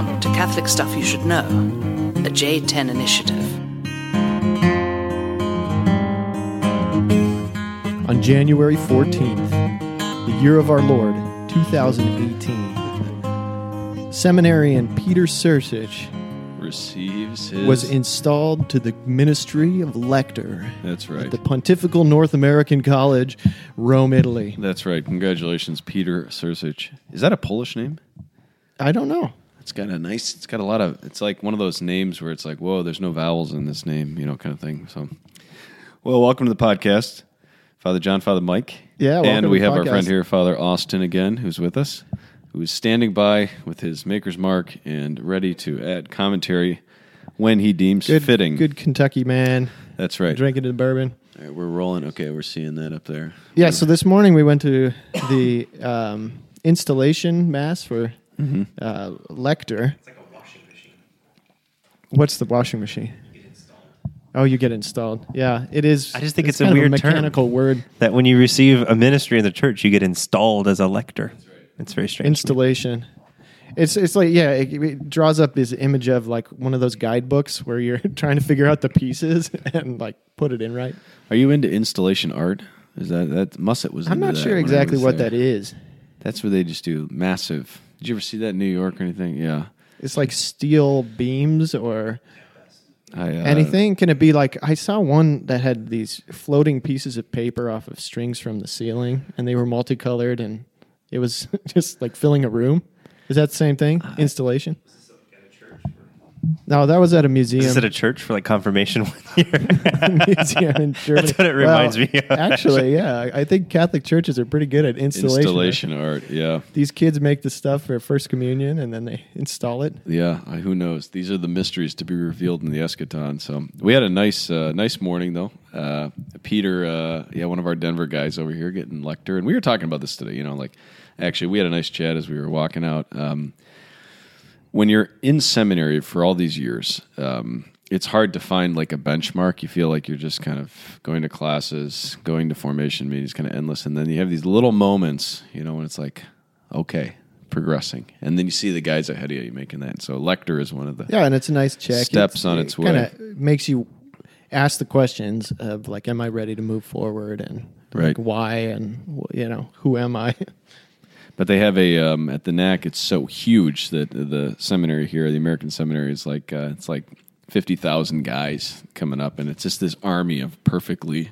Welcome to Catholic Stuff You Should Know, a J10 initiative. On January 14th, the year of our Lord, 2018, seminarian Peter Sursich receives his. was installed to the ministry of lector That's right. at the Pontifical North American College, Rome, Italy. That's right. Congratulations, Peter Sursich. Is that a Polish name? I don't know. It's got a nice. It's got a lot of. It's like one of those names where it's like, whoa, there's no vowels in this name, you know, kind of thing. So, well, welcome to the podcast, Father John, Father Mike. Yeah, welcome and we have our friend here, Father Austin, again, who's with us, who is standing by with his maker's mark and ready to add commentary when he deems Good, fitting. good Kentucky man That's right. drinking the bourbon. All right, we're rolling. Okay, we're seeing that up there. Yeah, so this morning we went to the um, installation mass for Mm-hmm. uh, lector. It's like a washing machine. What's the washing machine? Oh, you get installed. Yeah, it is. I just think it's a kind of weird term. mechanical word. that when you receive a ministry in the church, you get installed as a lector. It's very strange. Installation. It's it's like yeah, it, it draws up this image of like one of those guidebooks where you're trying to figure out the pieces and like put it in right. Are you into installation art? Is that that Musset was? I'm into not that sure exactly what there. that is. That's where they just do massive. Did you ever see that in New York or anything? Yeah. It's like steel beams or I, uh, anything. Can it be like I saw one that had these floating pieces of paper off of strings from the ceiling, and they were multicolored, and it was just like filling a room. Is that the same thing? Installation. No, that was at a museum. Is it a church for like confirmation one year? museum in Germany. That's what it reminds me of, Actually, yeah, I think Catholic churches are pretty good at installation. installation art. Yeah. These kids make the stuff for first communion, and then they install it. Yeah, I, who knows? These are the mysteries to be revealed in the eschaton. So we had a nice, uh, nice morning though. Uh, Peter, uh, yeah, one of our Denver guys over here getting lector, and we were talking about this today. You know, like actually, we had a nice chat as we were walking out. Um, when you're in seminary for all these years, um, it's hard to find like a benchmark. You feel like you're just kind of going to classes, going to formation meetings, kind of endless, and then you have these little moments, you know, when it's like, okay, progressing, and then you see the guys ahead of you making that. So lector is one of the Yeah, and it's a nice check. Steps on its Kind way. of makes you ask the questions of like, "Am I ready to move forward?" and Right. like, why and you know, who am I? But they have a um, at the NAC. It's so huge that the seminary here, the American seminary, is like uh, it's like fifty thousand guys coming up, and it's just this army of perfectly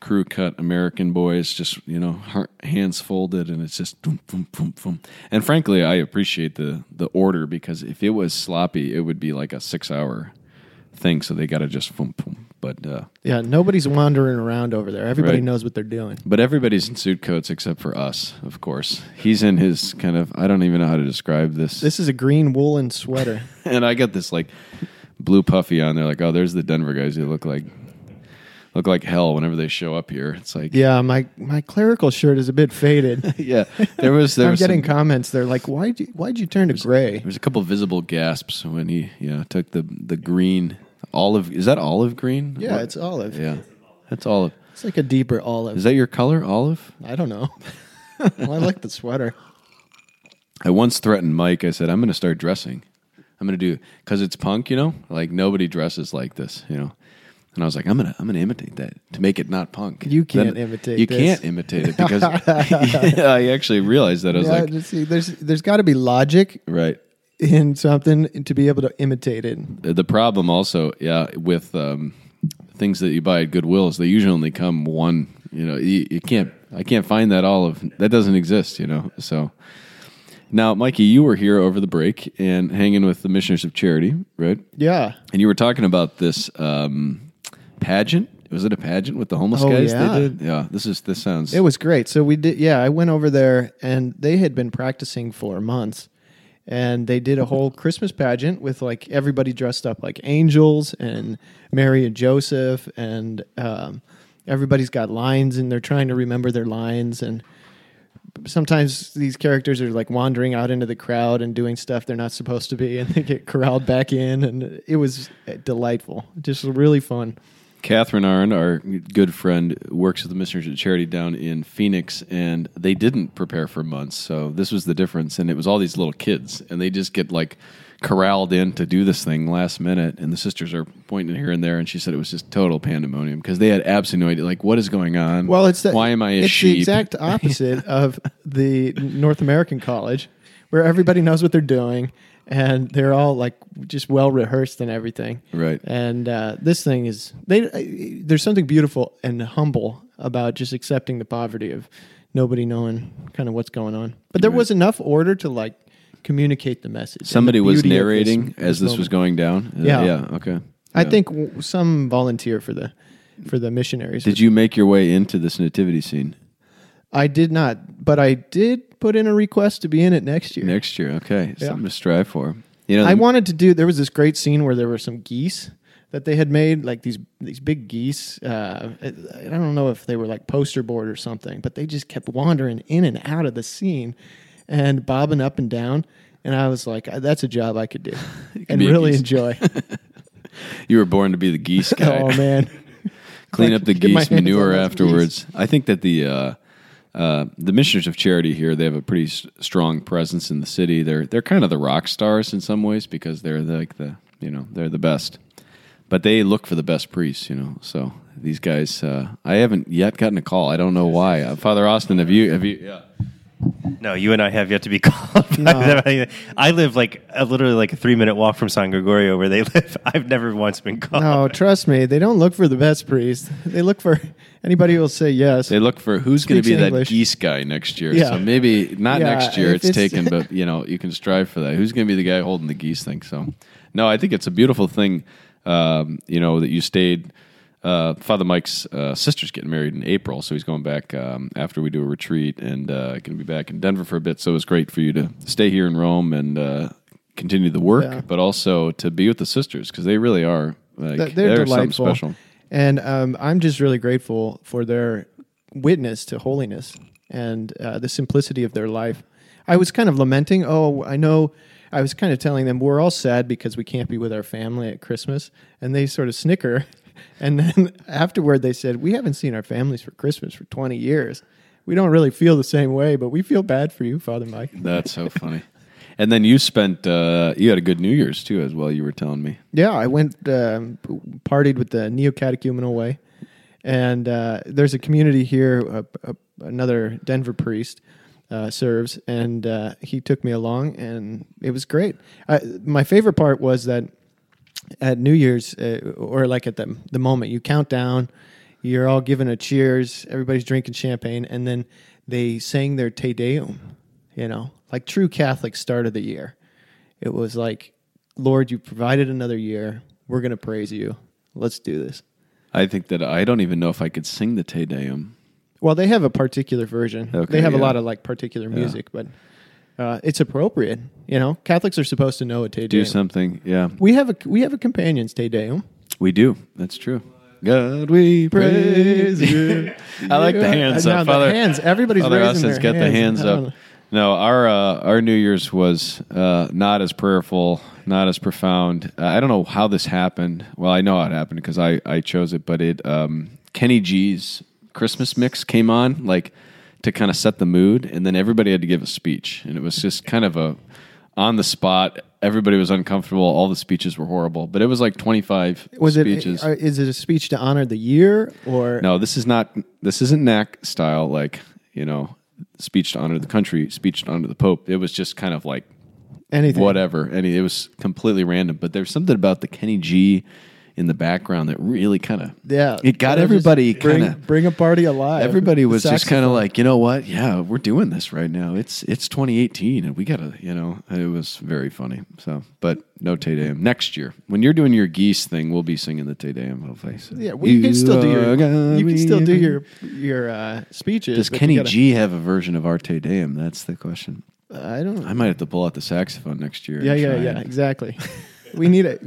crew cut American boys, just you know, hands folded, and it's just boom, boom, boom, boom. And frankly, I appreciate the the order because if it was sloppy, it would be like a six hour thing. So they got to just boom, boom. But uh, yeah, nobody's wandering around over there. Everybody Right. knows what they're doing. But everybody's in suit coats except for us, of course. He's in his kind of I don't even know how to describe this. This is a green woolen sweater. and I got this like blue puffy on there, like, oh, there's the Denver guys who look like look like hell whenever they show up here. It's like yeah, my my clerical shirt is a bit faded. yeah. There was there I'm was getting some- comments. They're like, "Why'd you Why'd you turn to gray?" there was a couple visible gasps when he yeah took the the green olive. Is that olive green? Yeah, What- it's olive. yeah. That's olive. It's like a deeper olive. Is that your color, olive? I don't know. well, I like the sweater. I once threatened Mike. I said, I'm going to start dressing. I'm going to do because it's punk, you know. Like nobody dresses like this, you know. And I was like, I'm gonna, I'm gonna imitate that to make it not punk. You can't imitate You this. can't imitate it because I actually realized that I was yeah, like, just see, there's there's got to be logic right. In something to be able to imitate it. The problem also, yeah, with um, things that you buy at Goodwill is they usually only come one. You know, you, you can't. I can't find that olive. That doesn't exist. You know, so. Now, Mikey, you were here over the break and hanging with the Missionaries of Charity, right? Yeah. And you were talking about this um, pageant. Was it a pageant with the homeless Oh, guys yeah. they did? Yeah. This is this sounds It was great. So we did, yeah. I went over there, and they had been practicing for months, and they did a whole Christmas pageant with like everybody dressed up like angels and Mary and Joseph, and um, everybody's got lines, and they're trying to remember their lines, and sometimes these characters are like wandering out into the crowd and doing stuff they're not supposed to be, and they get corralled back in, and it was delightful, just really fun. Catherine Arn, our good friend, works with the Missionaries of Charity down in Phoenix, and they didn't prepare for months. So this was the difference, and it was all these little kids, and they just get like corralled in to do this thing last minute, and the sisters are pointing here and there, and she said it was just total pandemonium because they had absolutely no idea, like what is going on. Well, it's the, why am I a it's sheep? the exact opposite of the North American college, where everybody knows what they're doing and they're all like just well rehearsed and everything. Right. And uh, this thing is they. There's something beautiful and humble about just accepting the poverty of nobody knowing kind of what's going on. But there was enough order to like communicate the message. and the Somebody was narrating as this was going down. Uh, Yeah. yeah. Okay. I think w- some volunteer for the for the missionaries. Did you make your way into this nativity scene I did not, but I did put in a request to be in it next year. next year? Okay, Yeah. something to strive for. You know, I wanted to do. There was this great scene where there were some geese that they had made, like these these big geese. Uh, I don't know if they were like poster board or something, but they just kept wandering in and out of the scene and bobbing up and down. And I was like, that's a job I could do and really enjoy. you were born to be the geese guy. oh man, clean up the geese manure afterwards. I think that the uh, uh, the Missionaries of Charity here they have a pretty s- strong presence in the city. They're they're kind of the rock stars in some ways because they're like the you know they're the best, but they look for the best priests. You know, so these guys. Uh, I haven't yet gotten a call. I don't know why. Uh, Father Austin, have you? Have you? Yeah. No, you and I have yet to be called. by No. them. I live like a, literally like a three minute walk from San Gregorio where they live. I've never once been called. no, trust me, they don't look for the best priest. They look for anybody who will say yes. They look for who's going to Speaks be that geese guy next year. Yeah. So maybe not Yeah, next year. It's, it's- taken, but you know you can strive for that. Who's going to be the guy holding the geese thing? So, no, I think it's a beautiful thing. Um, you know that you stayed. Uh, Father Mike's uh, sister's getting married in April, so he's going back um, after we do a retreat, and uh, going to be back in Denver for a bit. So it was great for you to stay here in Rome and uh, continue the work, Yeah. but also to be with the sisters because they really are like Th- they're, something delightful. special. And um, I'm just really grateful for their witness to holiness and uh, the simplicity of their life. I was kind of lamenting, oh, I know. I was kind of telling them we're all sad because we can't be with our family at Christmas, and they sort of snicker. And then afterward, they said, "We haven't seen our families for Christmas for 20 years. We don't really feel the same way, but we feel bad for you, Father Mike." That's so funny. And then you spent uh, you had a good New Year's too, as well. You were telling me. Yeah, I went um, partied with the neo catechumenal way, and uh, there's a community here. Uh, uh, another Denver priest uh, serves, and uh, he took me along, and it was great. I, my favorite part was that at New Year's, uh, or like at the the moment, you count down. You're all giving a cheers. Everybody's drinking champagne, and then they sang their Te Deum. You know, like true Catholic start of the year. It was like, Lord, you provided another year. We're going to praise you. Let's do this. I think that I don't even know if I could sing the Te Deum. Well, they have a particular version. Okay, they have a lot of like particular music, but uh, it's appropriate. You know, Catholics are supposed to know a Te Do Deum. something, yeah. We have a we have a companion's Te Deum. We do. That's true. God, we praise you. I like the hands Now up, the Father. hands. Everybody's Father raising Austin's their got the hands I up. No, our uh, our New Year's was uh, not as prayerful, not as profound. Uh, I don't know how this happened. Well, I know how it happened because I, I chose it, but it um, Kenny G's Christmas mix came on like to kind of set the mood, and then everybody had to give a speech, and it was just kind of a on the spot. Everybody was uncomfortable. All the speeches were horrible, but it was like twenty five Was it? speeches. uh, Is it a speech to honor the year or No, this is not. This isn't NAC style. Like you know, speech to honor the country, speech to honor the Pope. It was just kind of like anything? whatever. Any, it was completely random. But there's something about the Kenny G in the background that really kind of Yeah, It got everybody bring, kinda- bring a party alive. Everybody was just kind of like, you know what? Yeah, we're doing this right now. It's it's 2018, and we gotta, you know, it was very funny. So, but no Te Deum next year when you're doing your geese thing, we'll be singing the Te Deum. Hopefully, So, Yeah, we can still do your. You can still do your your uh, speeches. Does Kenny gotta- G have a version of our Te Deum? That's the question. I don't. I might have to pull out the saxophone next year. Yeah, yeah, yeah. and- Exactly. we need it.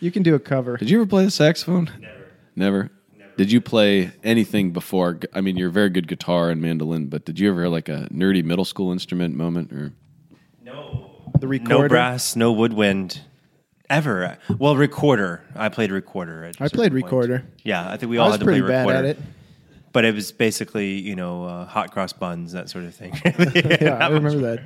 You, you can do a cover. Did you ever play the saxophone? Never. Never. Did you play anything before? I mean, you're a very good guitar and mandolin, but did you ever like a nerdy middle school instrument moment? Or No. The recorder. No brass, no woodwind. ever. Well, recorder. I played recorder. At a I certain played point. recorder. Yeah, I think we I all was had to pretty play bad recorder. at it. But it was basically, you know, uh, hot cross buns, that sort of thing. Yeah, I remember that.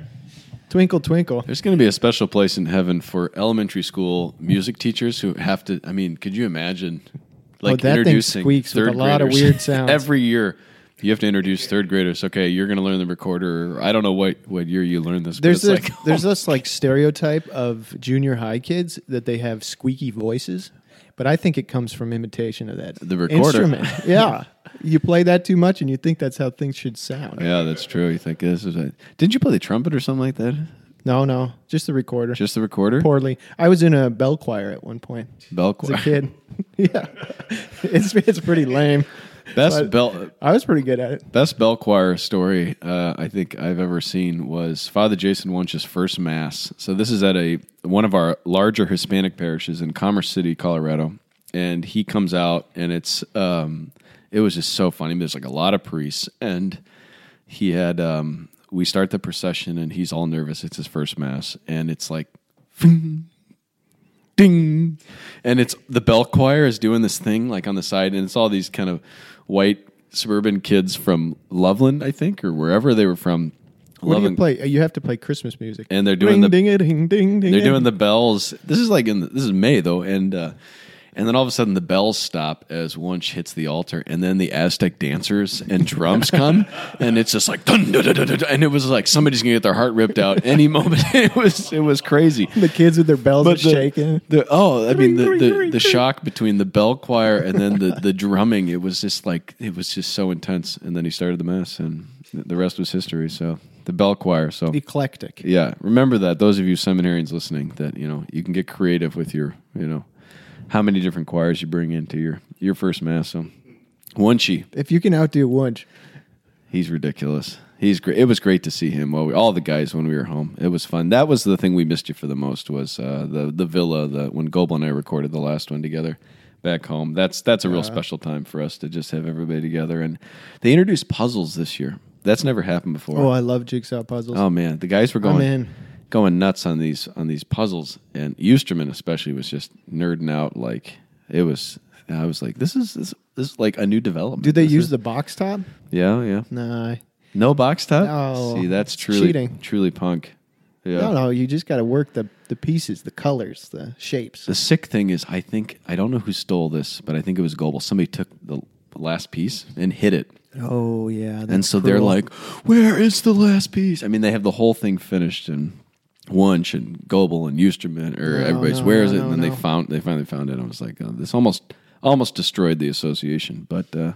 Twinkle, twinkle. There's going to be a special place in heaven for elementary school music teachers who have to. I mean, could you imagine, oh, like Oh, that thing introducing squeaks with third a lot of graders weird sounds. every year? You have to introduce third graders. Okay, you're going to learn the recorder. I don't know what what year you learned this. There's this, like, there's oh this like stereotype of junior high kids that they have squeaky voices, but I think it comes from imitation of that The recorder. instrument. Yeah, you play that too much, and you think that's how things should sound. yeah, that's true. You think this is? A, didn't you play the trumpet or something like that? No, no, just the recorder. Just the recorder, poorly. I was in a bell choir at one point bell choir. as a kid. yeah, it's it's pretty lame. Best But bell. I was pretty good at it. Best bell choir story uh, I think I've ever seen was Father Jason Wunsch's first mass. So this is at a one of our larger Hispanic parishes in Commerce City, Colorado, and he comes out and it's um, it was just so funny. There's like a lot of priests and he had um, we start the procession and he's all nervous. It's his first mass and it's like ding and it's the bell choir is doing this thing like on the side and it's all these kind of white suburban kids from loveland i think or wherever they were from What do you play? You have to play Christmas music, And they're doing Ring, the- ding, ding, ding, ding. they're doing the bells this is like in the, this is may though and uh and then all of a sudden the bells stop as Wunsch hits the altar, and then the Aztec dancers and drums come, and it's just like dun, dun, dun, dun, and it was like somebody's gonna get their heart ripped out any moment. It was it was crazy. the kids with their bells But the, shaking. the oh, I mean the, the, the shock between the bell choir and then the, the drumming, it was just like it was just so intense. And then he started the mass, and the rest was history. So the bell choir. So Eclectic. yeah, remember that those of you seminarians listening, that you know you can get creative with your you know how many different choirs you bring into your your first mass. So Wunschy, If you can outdo Wunsch, He's ridiculous. He's great. It was great to see him. While we, all the guys when we were home, it was fun. That was the thing we missed you for the most was uh, the the villa. The when Goebel and I recorded the last one together back home. That's that's a real special time for us to just have everybody together. And they introduced puzzles this year. That's never happened before. oh, I love jigsaw puzzles. Oh man, the guys were going in. going nuts on these on these puzzles, and Eusterman especially was just nerding out. Like it was, I was like, this is this, this is like a new development. Do they This use is- the box top? Yeah, yeah. Nah. No box top. No, See, that's truly cheating. truly punk. Yeah. No, no. You just got to work the the pieces, the colors, the shapes. The sick thing is, I think I don't know who stole this, but I think it was Goebel. Somebody took the last piece and hit it, Oh yeah. and that's so they're like, "Where is the last piece?" I mean, they have the whole thing finished and. Wunsch and Goebel and Eusterman, or No, everybody's no, where is no, it? And no, then they found, they finally found it. I was like, oh, this almost, almost destroyed the association, but uh,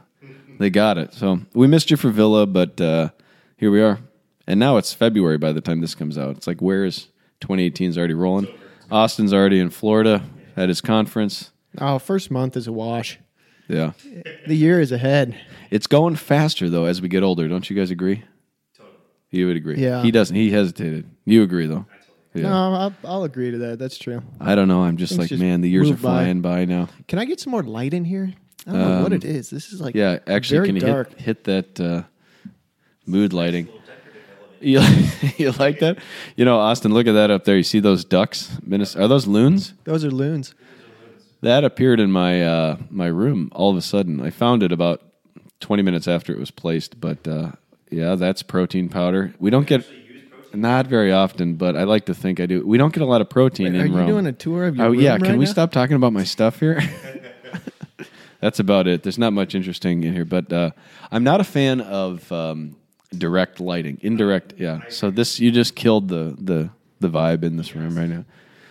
they got it. So we missed you for Villa, but uh, here we are. And now it's February by the time this comes out. It's like, where is 2018 is already rolling? Austin's already in Florida at his conference. oh, first month is a wash. Yeah. The year is ahead. It's going faster, though, as we get older. Don't you guys agree? Totally. You would agree. Yeah. He doesn't. He hesitated. You agree, though? Yeah. No, I'll, I'll agree to that. That's true. I don't know. I'm just Things like, just man, the years are move by. flying by now. Can I get some more light in here? I don't know what it is. This is like Um, Yeah, actually, very can you hit, hit that uh, mood lighting? You, you like that? You know, Austin, look at that up there. You see those ducks? Minnes- Are those loons? Those are loons. That appeared in my uh, my room all of a sudden. I found it about 20 minutes after it was placed, but uh, yeah, that's protein powder. We don't get not very often, but I like to think I do. We don't get a lot of protein Are in you doing a tour of your Oh room yeah, can right we now? stop talking about my stuff here? That's about it. There's not much interesting in here, but uh, I'm not a fan of um, direct lighting. Indirect, yeah. So this you just killed the the the vibe in this room right now.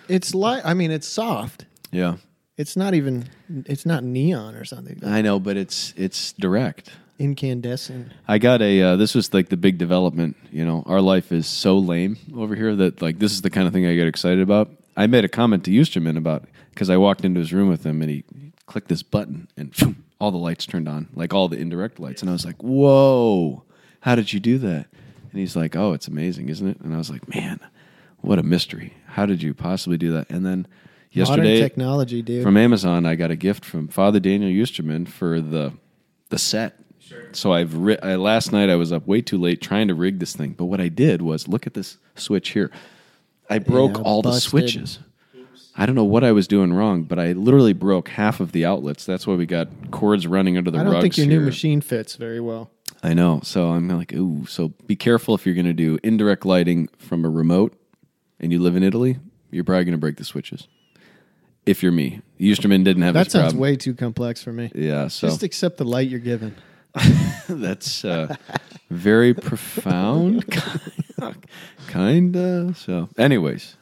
It's light. I mean, it's soft. Yeah, It's not even. It's not neon or something. I know, but it's it's direct. Incandescent. I got a. Uh, this was like the big development. You know, our life is so lame over here that like this is the kind of thing I get excited about. I made a comment to Eusterman about because I walked into his room with him and he clicked this button and phew, all the lights turned on, like all the indirect lights, and I was like, "Whoa, how did you do that?" And he's like, "Oh, it's amazing, isn't it?" And I was like, "Man, what a mystery! How did you possibly do that?" And then Modern yesterday, technology, dude. from Amazon, I got a gift from Father Daniel Eusterman for the the set. Sure. So I've ri- I, last night I was up way too late trying to rig this thing. But what I did was look at this switch here. I broke Yeah, all the busted. switches. I don't know what I was doing wrong, but I literally broke half of the outlets. That's why we got cords running under the rugs. I don't think your here. new machine fits very well. I know. So I'm like, ooh. So be careful if you're going to do indirect lighting from a remote, and you live in Italy. You're probably going to break the switches. If you're me, Eusterman didn't have That sounds problem. way too complex for me. yeah. So Just accept the light you're given. that's uh, very profound, kinda. So, anyways,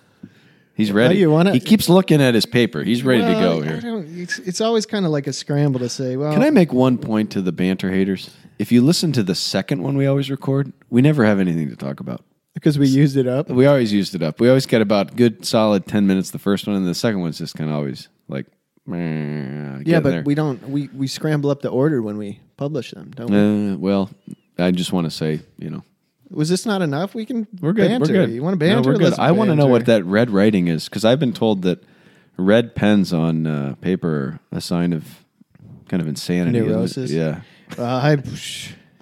he's ready. you wanna- he keeps looking at his paper. He's ready to go here. it's, it's always kind of like a scramble to say, well, Can I make one point to the banter haters? If you listen to the second one we always record, we never have anything to talk about. Because we used it up. We always used it up. We always get about good solid ten minutes the first one, and the second one's just kind of always like, Yeah, but there. we don't. We we scramble up the order when we publish them, don't we? Uh, well, I just want to say, you know, Was this not enough? We can. we're good. Banter. We're good. You want to No, banter? we're good. I want to know what that red writing is because I've been told that red pens on uh, paper are a sign of kind of insanity. Neurosis? Yeah. Uh, I,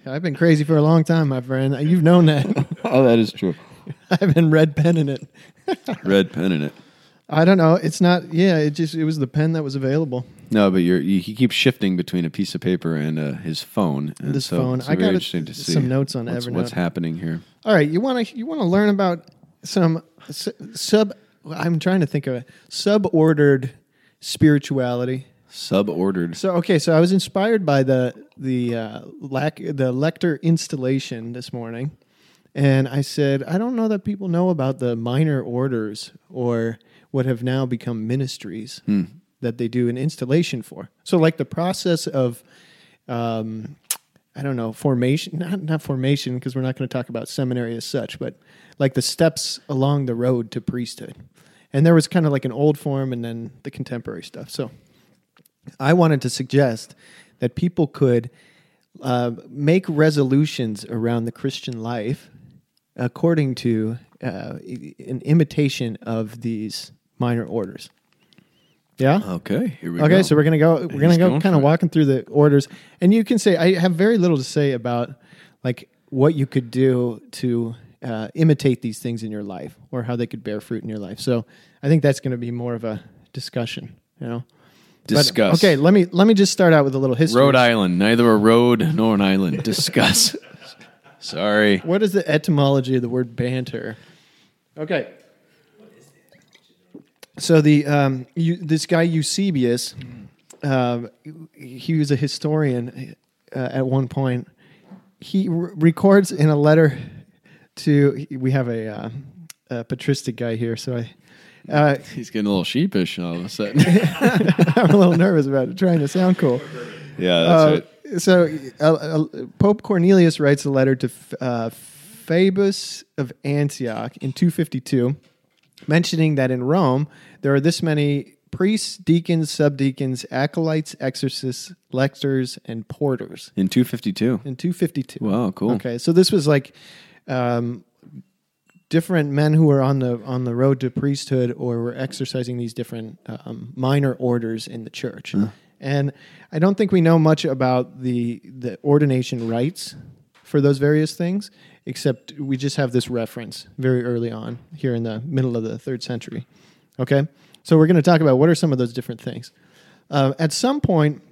I've been crazy for a long time, my friend. You've known that. oh, that is true. I've been red penning it. Red pen in it. I don't know. It's not. Yeah, it just it was the pen that was available. No, but you're, you, he keeps shifting between a piece of paper and uh, his phone. And This so phone. It's I very got interesting to see some notes on what's, Evernote. what's happening here. All right, you want to you want to learn about some sub. I'm trying to think of it. Subordered spirituality. Subordered. So okay, so I was inspired by the the uh, lac- the lector installation this morning, and I said I don't know that people know about the minor orders or what have now become ministries that they do an installation for. So like the process of, um, I don't know formation, not not formation because we're not going to talk about seminary as such, but like the steps along the road to priesthood. And there was kind of like an old form and then the contemporary stuff. So I wanted to suggest that people could uh, make resolutions around the Christian life according to uh, an imitation of these minor orders. Yeah. Okay, here we Okay, go. so we're gonna go. We're gonna go kind of walking through the orders, and you can say I have very little to say about like what you could do to uh, imitate these things in your life or how they could bear fruit in your life. So I think that's going to be more of a discussion. You know. But, Discuss. okay, let me let me just start out with a little history. Rhode Island, neither a road nor an island. Discuss. Sorry. What is the etymology of the word banter? Okay. So the um, you, this guy Eusebius, uh, he was a historian uh, at one point. He re- records in a letter to. We have a, uh, a patristic guy here, so I. Uh, He's getting a little sheepish all of a sudden. I'm a little nervous about it, trying to sound cool. yeah, that's Uh, right. So uh, uh, Pope Cornelius writes a letter to uh, Fabius of Antioch in 252, mentioning that in Rome there are this many priests, deacons, subdeacons, acolytes, exorcists, lectors, and porters. In 252. In 252. Wow, cool. Okay, so this was like um, different men who were on the on the road to priesthood or were exercising these different um, minor orders in the church. And I don't think we know much about the the ordination rites for those various things, except we just have this reference very early on here in the middle of the third century. Okay, so we're going to talk about what are some of those different things. Uh, at some point,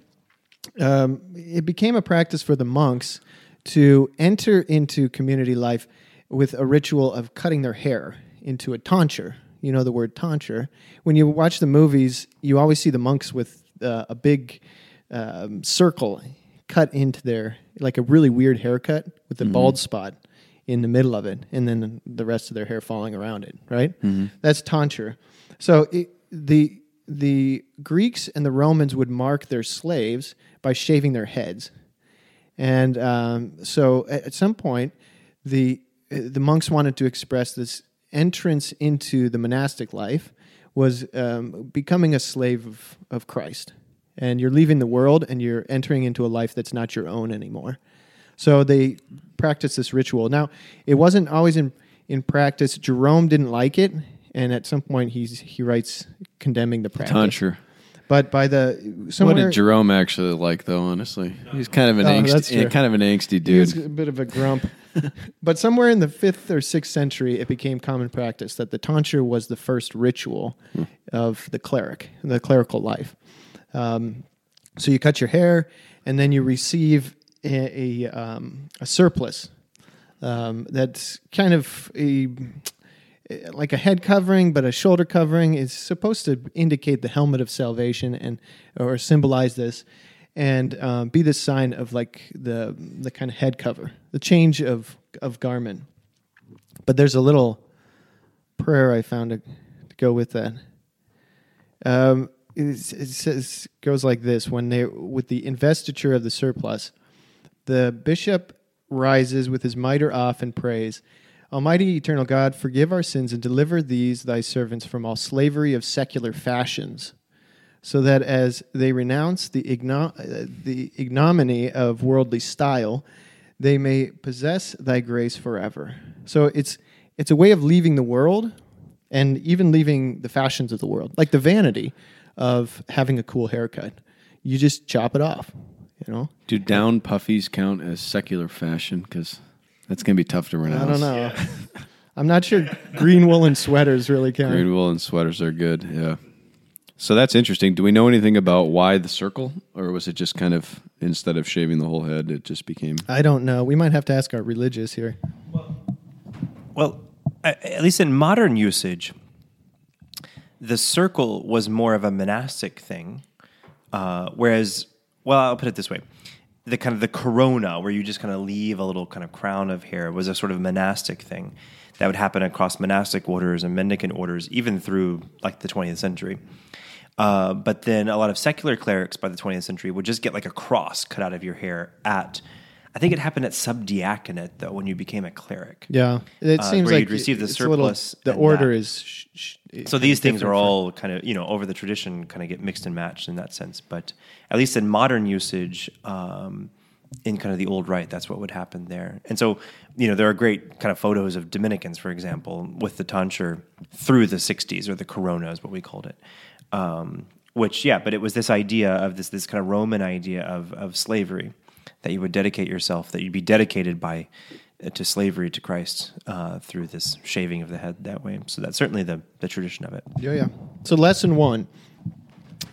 um, it became a practice for the monks to enter into community life with a ritual of cutting their hair into a tonsure. You know the word tonsure. When you watch the movies, you always see the monks with uh, a big um, circle cut into their, like a really weird haircut with a bald spot in the middle of it, and then the rest of their hair falling around it. Right? That's tonsure. So it, the the Greeks and the Romans would mark their slaves by shaving their heads, and um, so at, at some point, the the monks wanted to express this entrance into the monastic life was um, becoming a slave of, of Christ, and you're leaving the world and you're entering into a life that's not your own anymore. So they practiced this ritual. Now, it wasn't always in in practice. Jerome didn't like it, and at some point he's he writes condemning the practice. Tonsure. But by the What did Jerome actually like, though? Honestly, he's kind of an Oh, angsty, kind of an angsty dude. was a bit of a grump. but somewhere in the fifth or sixth century, it became common practice that the tonsure was the first ritual Hmm. of the cleric, the clerical life. Um, so you cut your hair, and then you receive a, a, um, a surplice um, that's kind of a like a head covering, but a shoulder covering is supposed to indicate the helmet of salvation and or symbolize this, and um, be the sign of like the the kind of head cover, the change of of garment. But there's a little prayer I found to, to go with that. Um, it's- it says goes like this: when they with the investiture of the surplice, the bishop rises with his mitre off and prays, Almighty eternal God, forgive our sins and deliver these thy servants from all slavery of secular fashions, so that as they renounce the, igno- uh, the ignominy of worldly style, they may possess thy grace forever. So it's it's a way of leaving the world and even leaving the fashions of the world, like the vanity of having a cool haircut. You just chop it off, you know. Do down puffies count as secular fashion? Because that's gonna be tough to renounce. I don't know. I'm not sure green woolen sweaters really count. Green woolen sweaters are good. Yeah. So that's interesting. Do we know anything about why the circle, or was it just kind of instead of shaving the whole head, it just became? I don't know. We might have to ask our religious here. Well, a- at least in modern usage, the circle was more of a monastic thing, uh, whereas, well, I'll put it this way: the kind of the corona, where you just kind of leave a little kind of crown of hair, was a sort of monastic thing that would happen across monastic orders and mendicant orders, even through like the 20th century. Uh, but then a lot of secular clerics by the 20th century would just get like a cross cut out of your hair at. I think it happened at subdiaconate though when you became a cleric. Yeah, it Uh, seems like you'd receive the a little- surplice the order that. is. Sh- sh- So these things are all kind of you know over the tradition, kind of get mixed and matched in that sense. But at least in modern usage, um, in kind of the old rite, that's what would happen there. And so you know there are great kind of photos of Dominicans, for example, with the tonsure through the '60s or the corona is what we called it. Um, which yeah, but it was this idea of this this kind of Roman idea of of slavery that you would dedicate yourself, that you'd be dedicated by uh, to slavery to Christ uh, through this shaving of the head that way. So that's certainly the the tradition of it. Yeah, yeah. So lesson one,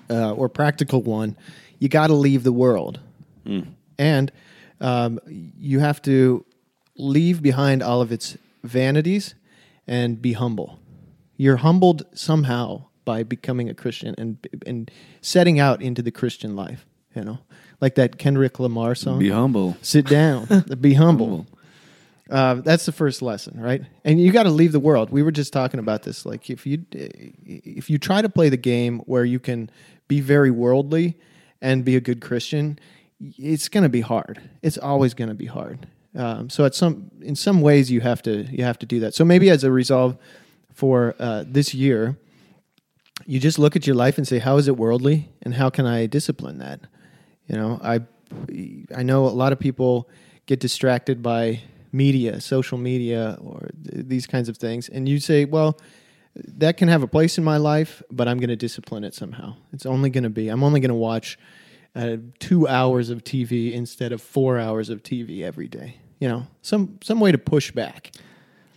uh, or practical one, you got to leave the world, and um, you have to leave behind all of its vanities and be humble. You're humbled somehow by becoming a Christian and and setting out into the Christian life. You know, like that Kendrick Lamar song. Be humble. Sit down. be humble. Uh, that's the first lesson, right? And you got to leave the world. We were just talking about this. Like if you if you try to play the game where you can be very worldly and be a good Christian, it's going to be hard. It's always going to be hard. Um, so at some in some ways you have to you have to do that. So maybe as a resolve for uh, this year, you just look at your life and say, how is it worldly, and how can I discipline that? You know, I I know a lot of people get distracted by media, social media, or th- these kinds of things, and you say, well, that can have a place in my life, but I'm going to discipline it somehow. It's only going to be I'm only going to watch uh, two hours of TV instead of four hours of TV every day. You know, some some way to push back.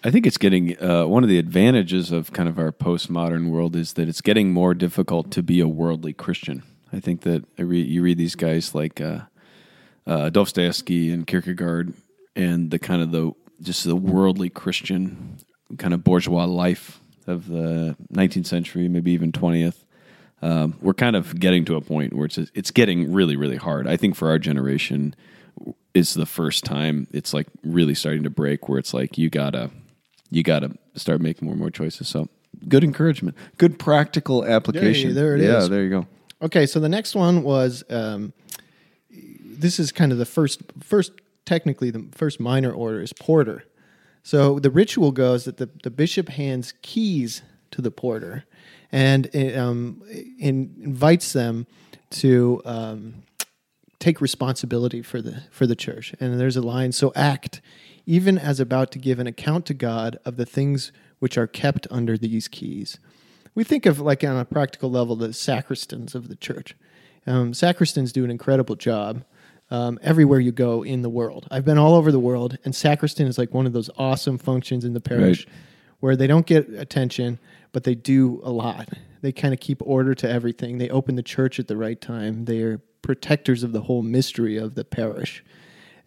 I think it's getting uh, one of the advantages of kind of our postmodern world is that it's getting more difficult to be a worldly Christian. I think that I re- you read these guys like uh, uh, Dostoevsky and Kierkegaard, and the kind of the just the worldly Christian kind of bourgeois life of the 19th century, maybe even 20th. Um, we're kind of getting to a point where it's it's getting really really hard. I think for our generation, is the first time it's like really starting to break where it's like you gotta you gotta start making more and more choices. So good encouragement, good practical application. there it yeah, is. there you go. Okay, so the next one was um, this is kind of the first first technically the first minor order is porter. So the ritual goes that the, the bishop hands keys to the porter and um, in, invites them to um, take responsibility for the for the church. And there's a line: "So act, even as about to give an account to God of the things which are kept under these keys," we think of like on a practical level the sacristans of the church. Um, sacristans do an incredible job um, everywhere you go in the world. I've been all over the world, and sacristan is like one of those awesome functions in the parish Right. where they don't get attention, but they do a lot. They kind of keep order to everything. They open the church at the right time. They are protectors of the whole mystery of the parish.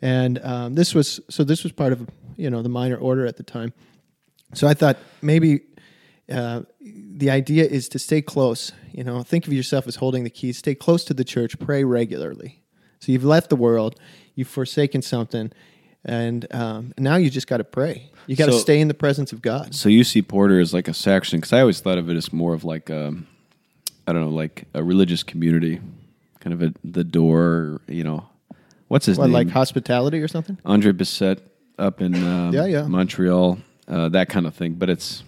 And um, this was so. This was part of you know the minor order at the time. So I thought maybe uh, the idea is to stay close. You know, think of yourself as holding the keys. Stay close to the church. Pray regularly. So you've left the world. You've forsaken something, and um, now you just got to pray. You got to So- stay in the presence of God. So you see Porter as like a section because I always thought of it as more of like um, I don't know, like a religious community, kind of a, the door. You know, what's his What, name? like hospitality or something? Andre Bessette up in um, Yeah, yeah. Montreal, uh, that kind of thing. But it's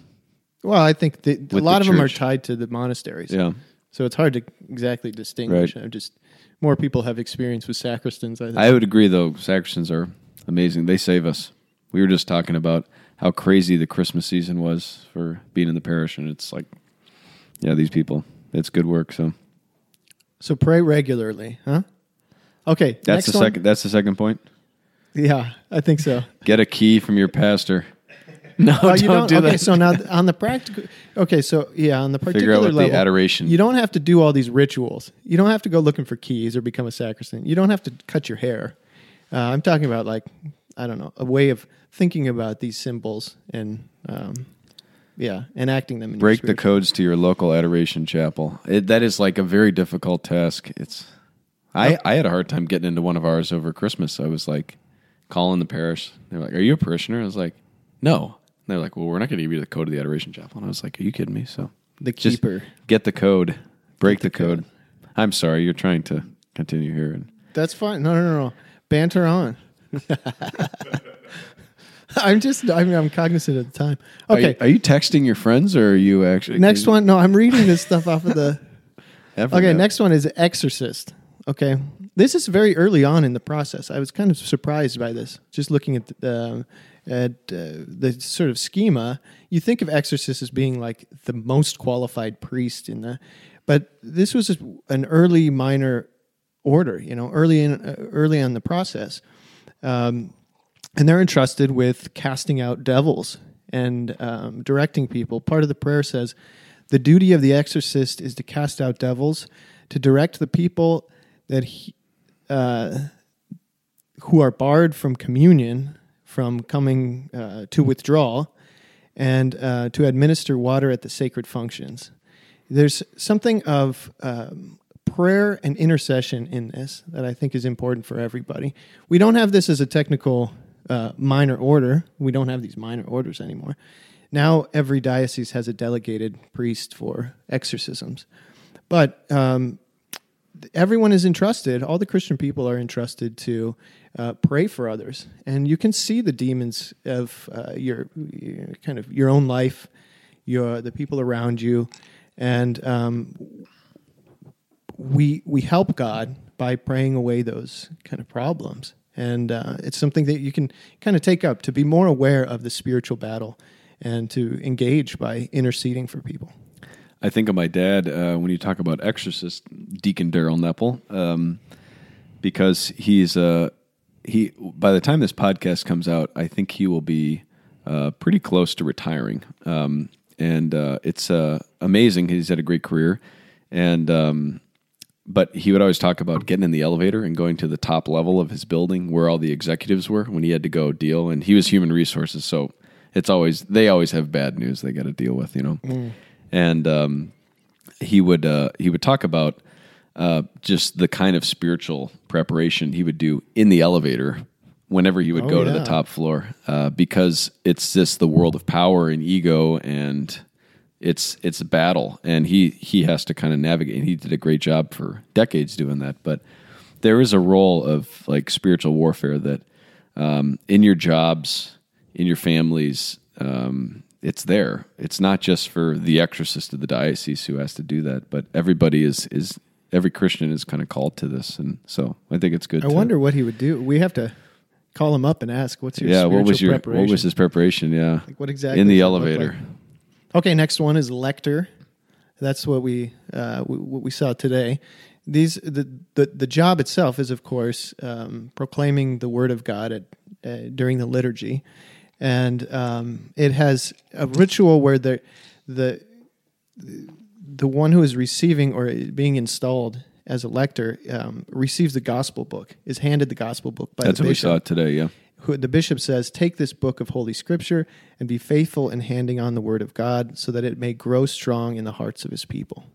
Well, I think the, a lot of them are church. tied to the monasteries. yeah. So it's hard to exactly distinguish. Right. I'm just more people have experience with sacristans. I think. I would agree, though. Sacristans are amazing. They save us. We were just talking about how crazy the Christmas season was for being in the parish, and it's like, yeah, these people. It's good work. So so pray regularly, huh? Okay, that's the one. second. That's the second point. Yeah, I think so. Get a key from your pastor. No, Well, don't, you don't, do okay, that. so now on the practical, okay, so yeah, on the Figure particular out what level, the adoration. you don't have to do all these rituals. You don't have to go looking for keys or become a sacristan. You don't have to cut your hair. Uh, I'm talking about like I don't know a way of thinking about these symbols and um, yeah, enacting them. In break the codes to your local adoration chapel. It, that is like a very difficult task. It's I, I had a hard time getting into one of ours over Christmas. I was like calling the parish. They're like, "Are you a parishioner?" I was like, "No." They're like, "Well, we're not going to give you the code of the adoration chapel." And I was like, "Are you kidding me?" So The keeper. get the code, break the, the code. code. I'm sorry, you're trying to continue here. And That's fine. No, no, no, no. Banter on. I'm just. I'm, I'm cognizant of the time. Are Okay. you, are you texting your friends, or are you actually next one. No, I'm reading this stuff off of the. Ever Okay, know? next one is Exorcist. Okay, this is very early on in the process. I was kind of surprised by this. Just looking at the, at uh, the sort of schema, you think of Exorcist as being like the most qualified priest in the, but this was an early minor order. You know, early in uh, early on the process, um, and they're entrusted with casting out devils and um, directing people. Part of the prayer says, "The duty of the exorcist is to cast out devils, to direct the people that he, uh, who are barred from communion, from coming uh, to withdrawal, and uh, to administer water at the sacred functions." There's something of um, prayer and intercession in this that I think is important for everybody. We don't have this as a technical uh, minor order. We don't have these minor orders anymore. Now every diocese has a delegated priest for exorcisms, but um, everyone is entrusted. All the Christian people are entrusted to uh, pray for others, and you can see the demons of uh, your, your kind of your own life, your the people around you, and um, we we help God by praying away those kind of problems. And uh, it's something that you can kind of take up to be more aware of the spiritual battle and to engage by interceding for people. I think of my dad uh, when you talk about exorcist Deacon Daryl Nepil, um, because he's uh, he. By the time this podcast comes out, I think he will be uh, pretty close to retiring, um, and uh, it's uh, amazing. He's had a great career, and um, but he would always talk about getting in the elevator and going to the top level of his building where all the executives were when he had to go deal. And he was human resources, so it's always they always have bad news they got to deal with, you know. And um, he would uh, he would talk about uh, just the kind of spiritual preparation he would do in the elevator whenever he would Oh, go to the top floor uh, because it's just the world of power and ego and it's it's a battle. And he he has to kind of navigate and he did a great job for decades doing that. But there is a role of like spiritual warfare that um, in your jobs in your families um, it's there it's not just for the exorcist of the diocese who has to do that but everybody is is every christian is kind of called to this and so i think it's good I to- wonder what he would do. We have to call him up and ask, "What's your yeah what was your preparation?" what was his preparation yeah Like, what exactly in the does it look elevator like? Okay, next one is lector. That's what we uh, what we saw today. These the, the the job itself is, of course, um, proclaiming the word of God at, uh, during the liturgy, and um, it has a ritual where the the the one who is receiving or being installed as a lector um, receives the gospel book, is handed the gospel book by That's the what we bishop saw today. Yeah. who the bishop says, Take this book of Holy Scripture and be faithful in handing on the word of God so that it may grow strong in the hearts of his people.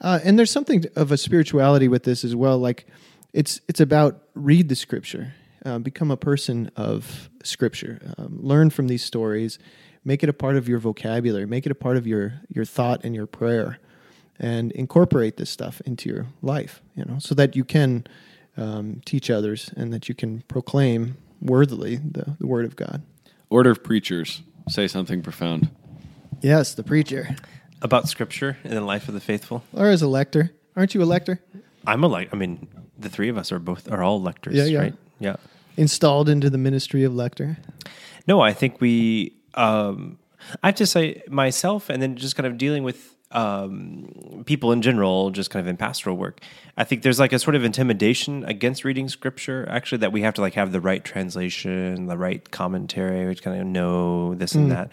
Uh, and there's something of a spirituality with this as well. Like it's, it's about read the Scripture, uh, become a person of Scripture, um, learn from these stories, make it a part of your vocabulary, make it a part of your, your thought and your prayer, and incorporate this stuff into your life, you know, so that you can um, teach others and that you can proclaim worthily the, the word of God. Order of preachers say something profound. Yes, the preacher. About scripture and the life of the faithful. Or as a lector. Aren't you a lector? I'm a lector. I mean, the three of us are both are all lectors, Yeah, yeah. right? Yeah. Installed into the ministry of lector. No, I think we. Um, I have to say myself, and then just kind of dealing with um, people in general, just kind of in pastoral work. I think there's like a sort of intimidation against reading scripture. Actually, that we have to like have the right translation, the right commentary, which kind of know this and that.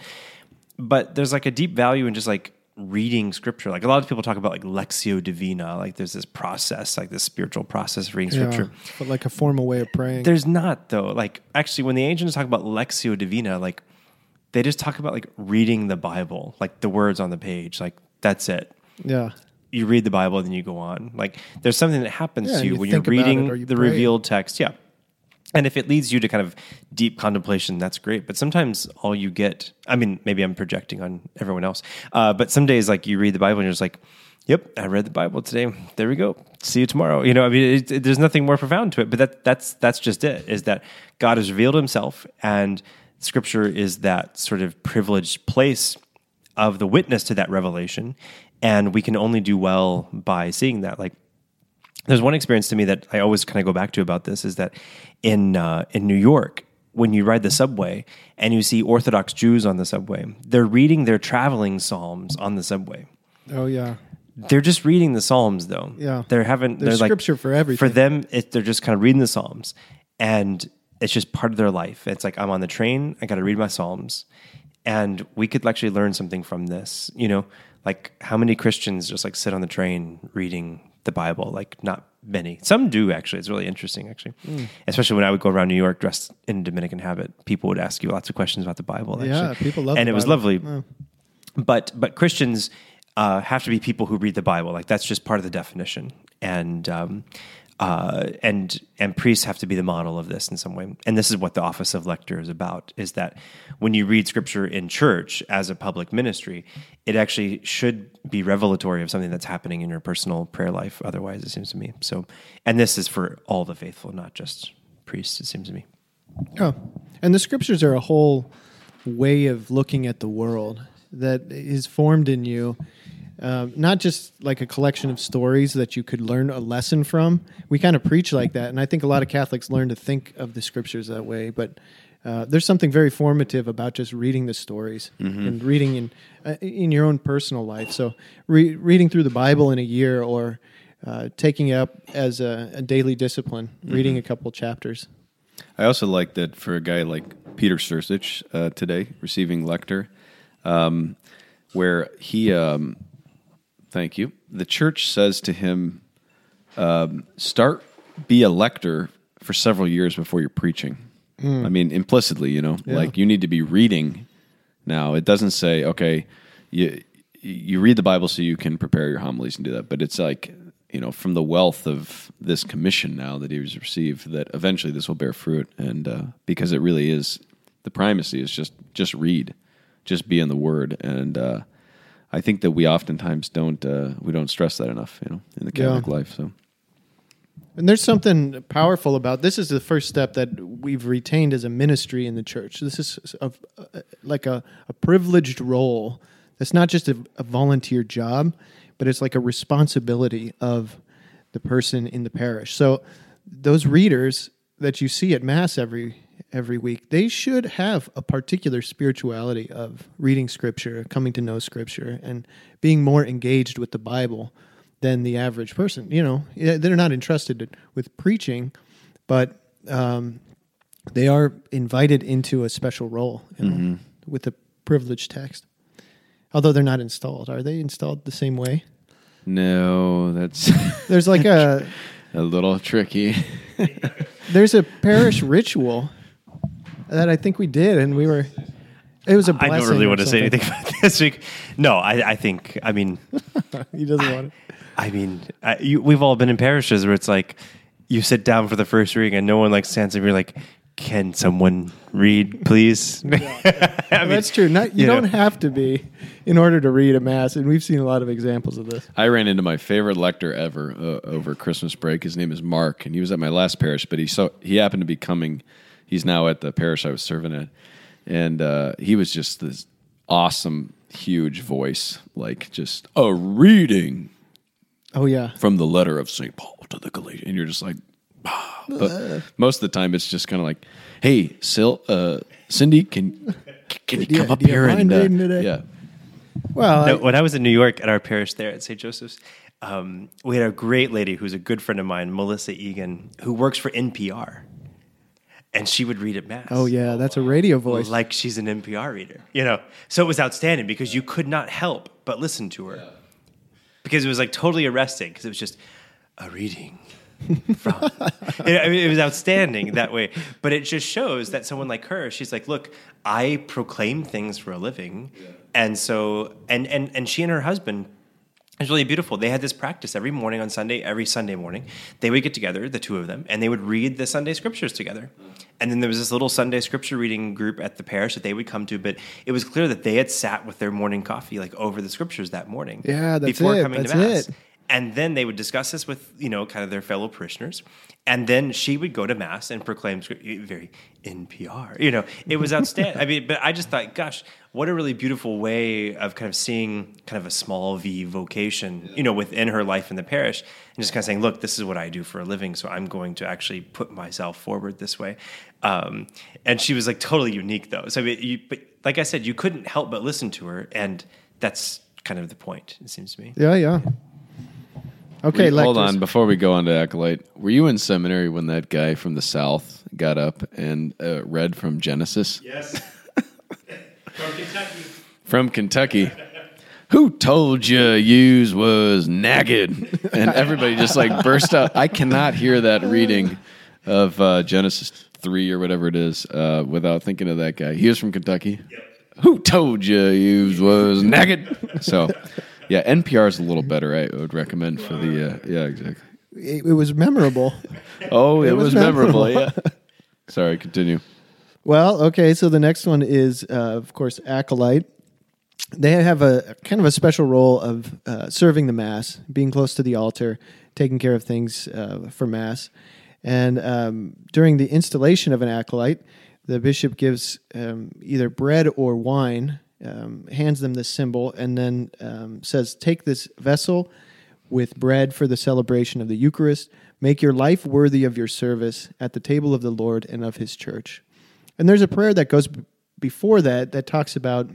But there's like a deep value in just like reading scripture. Like a lot of people talk about like lectio divina, like there's this process, like this spiritual process of reading scripture. But like a formal way of praying. There's not though. Like actually, when the ancients talk about lectio divina, like they just talk about like reading the Bible, like the words on the page. Like that's it. yeah. You read the Bible, then you go on. Like there's something that happens Yeah, to you, you when you're it reading you the revealed text. Yeah. And if it leads you to kind of deep contemplation, that's great. But sometimes all you get, I mean, maybe I'm projecting on everyone else, uh, but some days like you read the Bible and you're just like, yep, I read the Bible today. There we go. See you tomorrow. You know, I mean, it, it- there's nothing more profound to it, but that, that's, that's just it is that God has revealed himself and scripture is that sort of privileged place of the witness to that revelation. And we can only do well by seeing that. Like, there's one experience to me that I always kind of go back to about this is that in uh, in New York, when you ride the subway and you see Orthodox Jews on the subway, they're reading their traveling psalms on the subway. Oh yeah. They're just reading the psalms, though. Yeah. they're having There's they're like scripture for everything. For them, it, they're just kind of reading the psalms, and it's just part of their life. It's like I'm on the train, I got to read my psalms, and we could actually learn something from this. You know, like how many Christians just like sit on the train reading the Bible? Like not many. Some do actually. It's really interesting actually, Hmm. especially when I would go around New York dressed in Dominican habit. People would ask you lots of questions about the Bible. Actually. Yeah, people love and it was lovely Yeah. but but Christians uh, have to be people who read the Bible. Like that's just part of the definition, and um, uh, and and priests have to be the model of this in some way. And this is what the office of lector is about: is that when you read Scripture in church as a public ministry, it actually should be revelatory of something that's happening in your personal prayer life. Otherwise, it seems to me. So, and this is for all the faithful, not just priests. It seems to me. Oh, and the scriptures are a whole way of looking at the world that is formed in you. Um, not just like a collection of stories that you could learn a lesson from. We kind of preach like that, and I think a lot of Catholics learn to think of the scriptures that way. But uh, there's something very formative about just reading the stories and reading in uh, in your own personal life. So re- reading through the Bible in a year, or uh, taking it up as a, a daily discipline, reading a couple chapters. I also like that for a guy like Peter Stursich uh, today, receiving lector, um, where he, um, thank you, the church says to him, um, start be a lector for several years before you're preaching. I mean, implicitly, you know, like you need to be reading now. It doesn't say, okay, you you read the Bible so you can prepare your homilies and do that, but it's like you know from the wealth of this commission now that he's received that eventually this will bear fruit, and uh, because it really is the primacy is just just read, just be in the Word, and uh, I think that we oftentimes don't uh, we don't stress that enough, you know, in the Yeah. Catholic life. So And there's something powerful about this. Is the first step that we've retained as a ministry in the church. This is a, a- like a, a privileged role. That's not just a, a volunteer job, but it's like a responsibility of the person in the parish. So those readers that you see at mass every every week, they should have a particular spirituality of reading scripture, coming to know scripture, and being more engaged with the Bible than the average person. You know, they're not entrusted with preaching, but um, they are invited into a special role you know, with a privileged text. Although they're not installed, are they installed the same way? No, that's There's like a a little tricky. there's a parish ritual that I think we did, and we were. It was a I blessing. I don't really want to say anything about this week. No, I, I think. I mean, he doesn't want it. I mean, I, you, we've all been in parishes where it's like you sit down for the first reading and no one like stands up. You're like, "Can someone read, please?" I mean, That's true. Not, you, you don't have to be in order to read a mass, and we've seen a lot of examples of this. I ran into my favorite lector ever uh, over Christmas break. His name is Mark, and he was at my last parish, but he so he happened to be coming. He's now at the parish I was serving at, and uh, he was just this awesome, huge voice, like just a reading Oh yeah, from the letter of Saint Paul to the Galatians, and you're just like. "Ah." But most of the time, it's just kind of like, "Hey, Sil, uh, Cindy, can can you Yeah, come up do you here and uh, reading today?" yeah, well, No, I- when I was in New York at our parish there at St. Joseph's, um, we had a great lady who's a good friend of mine, Melissa Egan, who works for NPR. And she would read at Mass. oh yeah, that's a radio voice. Like she's an NPR reader, you know? So it was outstanding because you could not help but listen to her. Because it was like totally arresting because it was just a reading from. Know, I mean, it was outstanding that way. But it just shows that someone like her, she's like, look, I proclaim things for a living. And so, and, and, and she and her husband, it's really beautiful. They had this practice every morning on Sunday, every Sunday morning. They would get together, the two of them, and they would read the Sunday scriptures together. Mm. And then there was this little Sunday scripture reading group at the parish that they would come to, but it was clear that they had sat with their morning coffee like over the scriptures that morning. Yeah, that's before it. coming That's to mass. it. And then they would discuss this with, you know, kind of their fellow parishioners. And then she would go to mass and proclaim very NPR. You know, it was outstanding. I mean, but I just thought, gosh, what a really beautiful way of kind of seeing kind of a small V vocation, you know, within her life in the parish, and just kind of saying, look, this is what I do for a living, so I'm going to actually put myself forward this way. Um, and she was like totally unique, though. So, I mean, you, but like I said, you couldn't help but listen to her, and that's kind of the point. It seems to me. yeah, yeah. Okay, Wait, hold on before we go on to acolyte. Were you in seminary when that guy from the south got up and uh, read from Genesis Yes. From Kentucky. from Kentucky? Who told you yous was nagged? And everybody just like burst out. I cannot hear that reading of uh, Genesis three or whatever it is uh, without thinking of that guy. He was from Kentucky. Yep. Who told you yous was nagged? So, yeah, NPR is a little better. I would recommend for the uh, yeah exactly. It, it was memorable. Oh, it, was was, memorable. memorable. Yeah. Sorry, continue. Well, okay, so the next one is, uh, of course, acolyte. They have a kind of a special role of uh, serving the mass, being close to the altar, taking care of things uh, for mass. And um, during the installation of an acolyte, the bishop gives um, either bread or wine, um, hands them this symbol, and then um, says, Take this vessel with bread for the celebration of the Eucharist. Make your life worthy of your service at the table of the Lord and of his church. And there's a prayer that goes before that that talks about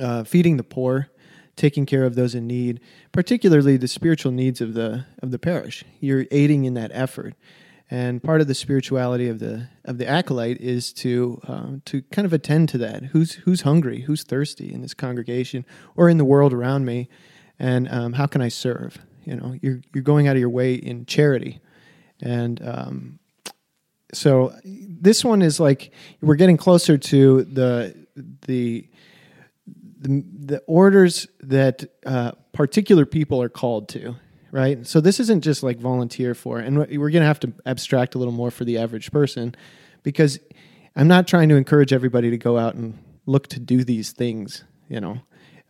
uh, feeding the poor, taking care of those in need, particularly the spiritual needs of the of the parish. You're aiding in that effort, and part of the spirituality of the of the acolyte is to uh, to kind of attend to that. Who's who's hungry? Who's thirsty in this congregation or in the world around me? And um, how can I serve? You know, you're you're going out of your way in charity, and um, so this one is like we're getting closer to the the the, the orders that uh, particular people are called to right? So this isn't just like volunteer for and we're going to have to abstract a little more for the average person because i'm not trying to encourage everybody to go out and look to do these things you know?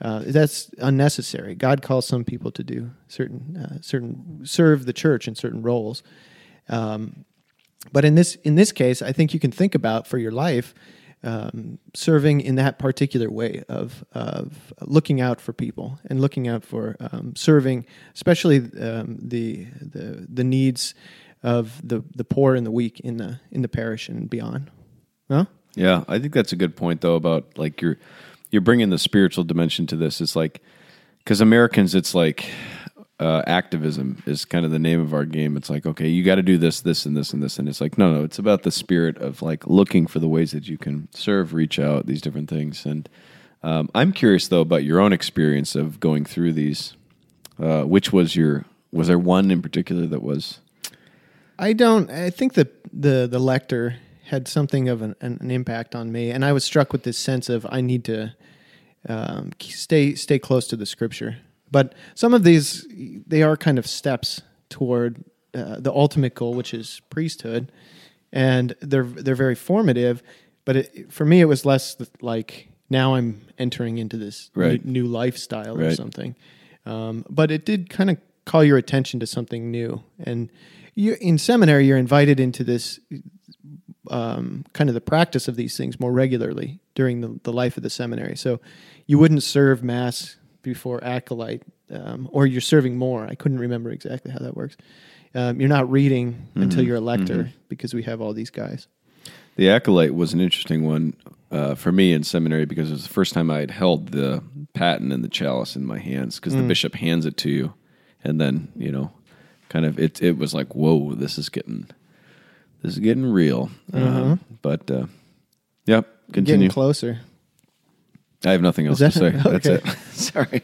Uh, that's unnecessary. God calls some people to do certain uh, certain serve the church in certain roles. Um, but in this in this case, I think you can think about for your life um, serving in that particular way of of looking out for people and looking out for um, serving, especially um, the the the needs of the the poor and the weak in the in the parish and beyond. Huh? Yeah, I think that's a good point though about like you're you're bringing the spiritual dimension to this. It's like because Americans, it's like uh, activism is kind of the name of our game. It's like okay, you got to do this, this, and this, and this, and it's like no, no, it's about the spirit of like looking for the ways that you can serve, reach out, these different things. And um, I'm curious though about your own experience of going through these. Uh, which was your was there one in particular that was I don't. I think that the the lector had something of an, an, an impact on me, and I was struck with this sense of I need to um, stay stay close to the scripture. But some of these they are kind of steps toward uh, the ultimate goal, which is priesthood, and they're they're very formative. But it, for me, it was less like now I'm entering into this Right. new, new lifestyle or something. Um, but it did kind of call your attention to something new. And you, in seminary, you're invited into this um, kind of the practice of these things more regularly during the, the life of the seminary. So you wouldn't serve mass before acolyte, um, or you're serving more. I couldn't remember exactly how that works. Um, you're not reading until you're a lector because we have all these guys. The acolyte was an interesting one uh, for me in seminary because it was the first time I had held the paten and the chalice in my hands because the bishop hands it to you, and then you know, kind of it. It was like, whoa, this is getting, this is getting real. Uh, but uh, yep, continue. Getting closer. I have nothing else that- to say. That's it. Sorry.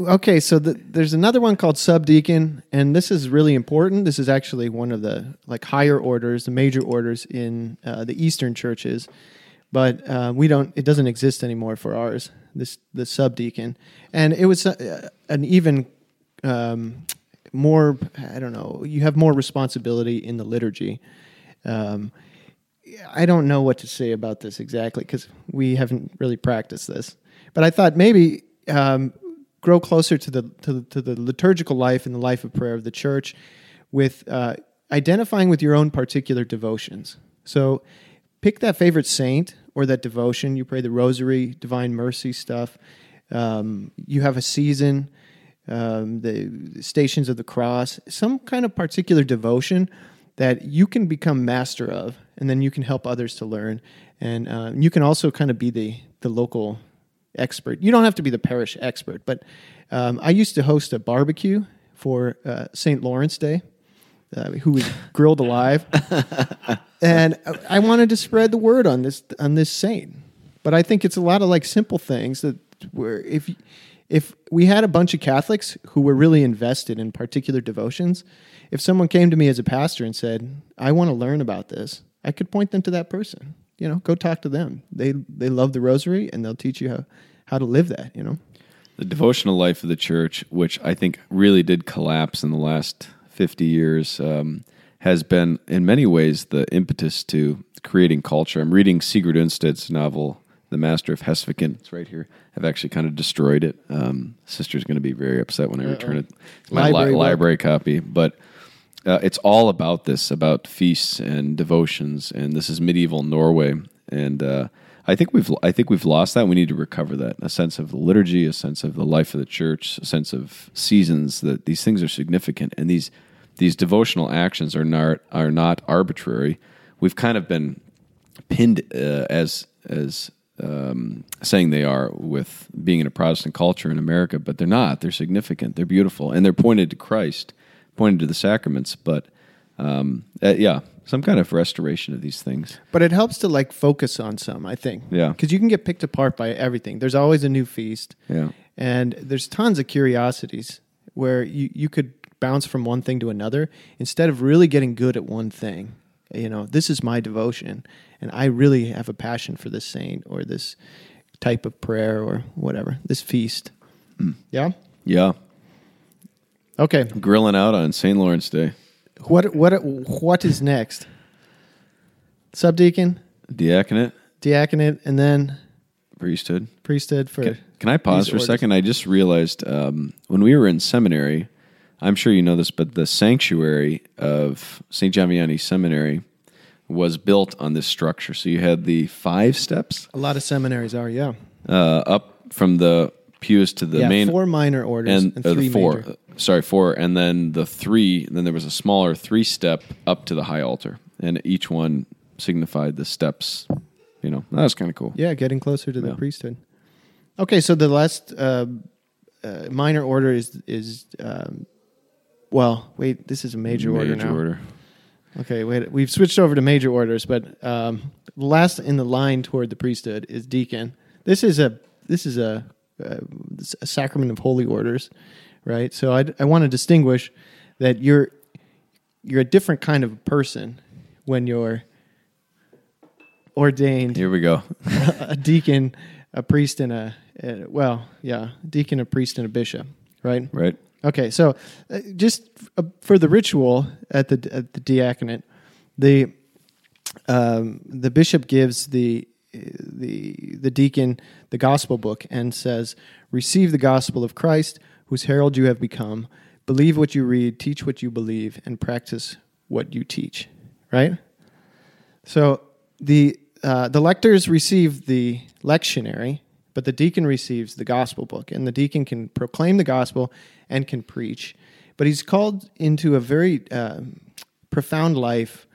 Okay, so the, there's another one called subdeacon, and this is really important. This is actually one of the like higher orders, the major orders in uh, the Eastern churches, but uh, we don't. It doesn't exist anymore for ours. This the subdeacon, and it was uh, an even um, more. I don't know. You have more responsibility in the liturgy. Um, I don't know what to say about this exactly because we haven't really practiced this. But I thought maybe um, grow closer to the, to to the liturgical life and the life of prayer of the church with uh, identifying with your own particular devotions. So pick that favorite saint or that devotion. You pray the Rosary, Divine Mercy stuff. Um, you have a season, um, the Stations of the Cross, some kind of particular devotion that you can become master of, and then you can help others to learn. And uh, you can also kind of be the the local expert. You don't have to be the parish expert, but um, I used to host a barbecue for uh, St. Lawrence Day, uh, who was grilled alive, and I- I wanted to spread the word on this on this saint. But I think it's a lot of like simple things that where if if we had a bunch of Catholics who were really invested in particular devotions, if someone came to me as a pastor and said, "I want to learn about this," I could point them to that person. You know, go talk to them. They they love the Rosary and they'll teach you how how to live that. You know. the devotional life of the church, which I think really did collapse in the last 50 years, um, has been in many ways the impetus to creating culture. I'm reading Sigrid Undset's novel, The Master of Hestviken. It's right here. I've actually kind of destroyed it. Um, sister's going to be very upset when I return it. It's my Library li- library copy. But uh, it's all about this, about feasts and devotions, and this is medieval Norway. And uh, I think we've I think we've lost that. We need to recover that. A sense of the liturgy, a sense of the life of the church, a sense of seasons. That these things are significant, and these these devotional actions are not are not arbitrary. We've kind of been pinned uh, as as um, saying they are with being in a Protestant culture in America, but they're not. They're significant. They're beautiful, and they're pointed to Christ, pointed to the sacraments. But um, uh, yeah, some kind of restoration of these things. But it helps to like focus on some, I think. Yeah. Because you can get picked apart by everything. There's always a new feast. Yeah. And there's tons of curiosities where you, you could bounce from one thing to another instead of really getting good at one thing. You know, this is my devotion, and I really have a passion for this saint or this type of prayer or whatever, this feast. Yeah? Yeah, Okay. grilling out on St. Lawrence Day. What what what is next? Subdeacon, Diaconate, diaconate, and then priesthood. priesthood for Can, can I pause for a second? I just realized um, when we were in seminary, I'm sure you know this, but the sanctuary of St. Vianney Seminary was built on this structure. So you had the five steps A lot of seminaries are, yeah. uh, up from the pews to the yeah, main four minor orders and, and, three four. major. uh, Sorry, four, and then the three. Then there was a smaller three step up to the high altar, and each one signified the steps. You know, that was kind of cool. Yeah, getting closer to the Yeah. priesthood. Okay, so the last uh, uh, minor order is is um, well, wait, this is a major, order now. order. Okay, wait, we've switched over to major orders, but um, last in the line toward the priesthood is deacon. This is a this is a, a, a sacrament of holy orders, right? So I, I want to distinguish that you're you're a different kind of person when you're ordained Here we go. a deacon, a priest, and a, uh well, yeah, deacon, a priest, and a bishop, right? Right. Okay, so uh, just uh, for the ritual at the at the diaconate, the um, the bishop gives the the the deacon the gospel book and says, "Receive the gospel of Christ, whose herald you have become. Believe what you read, teach what you believe, and practice what you teach." Right. So the uh, the lectors receive the lectionary, but the deacon receives the gospel book, and the deacon can proclaim the gospel and can preach. But he's called into a very um, profound life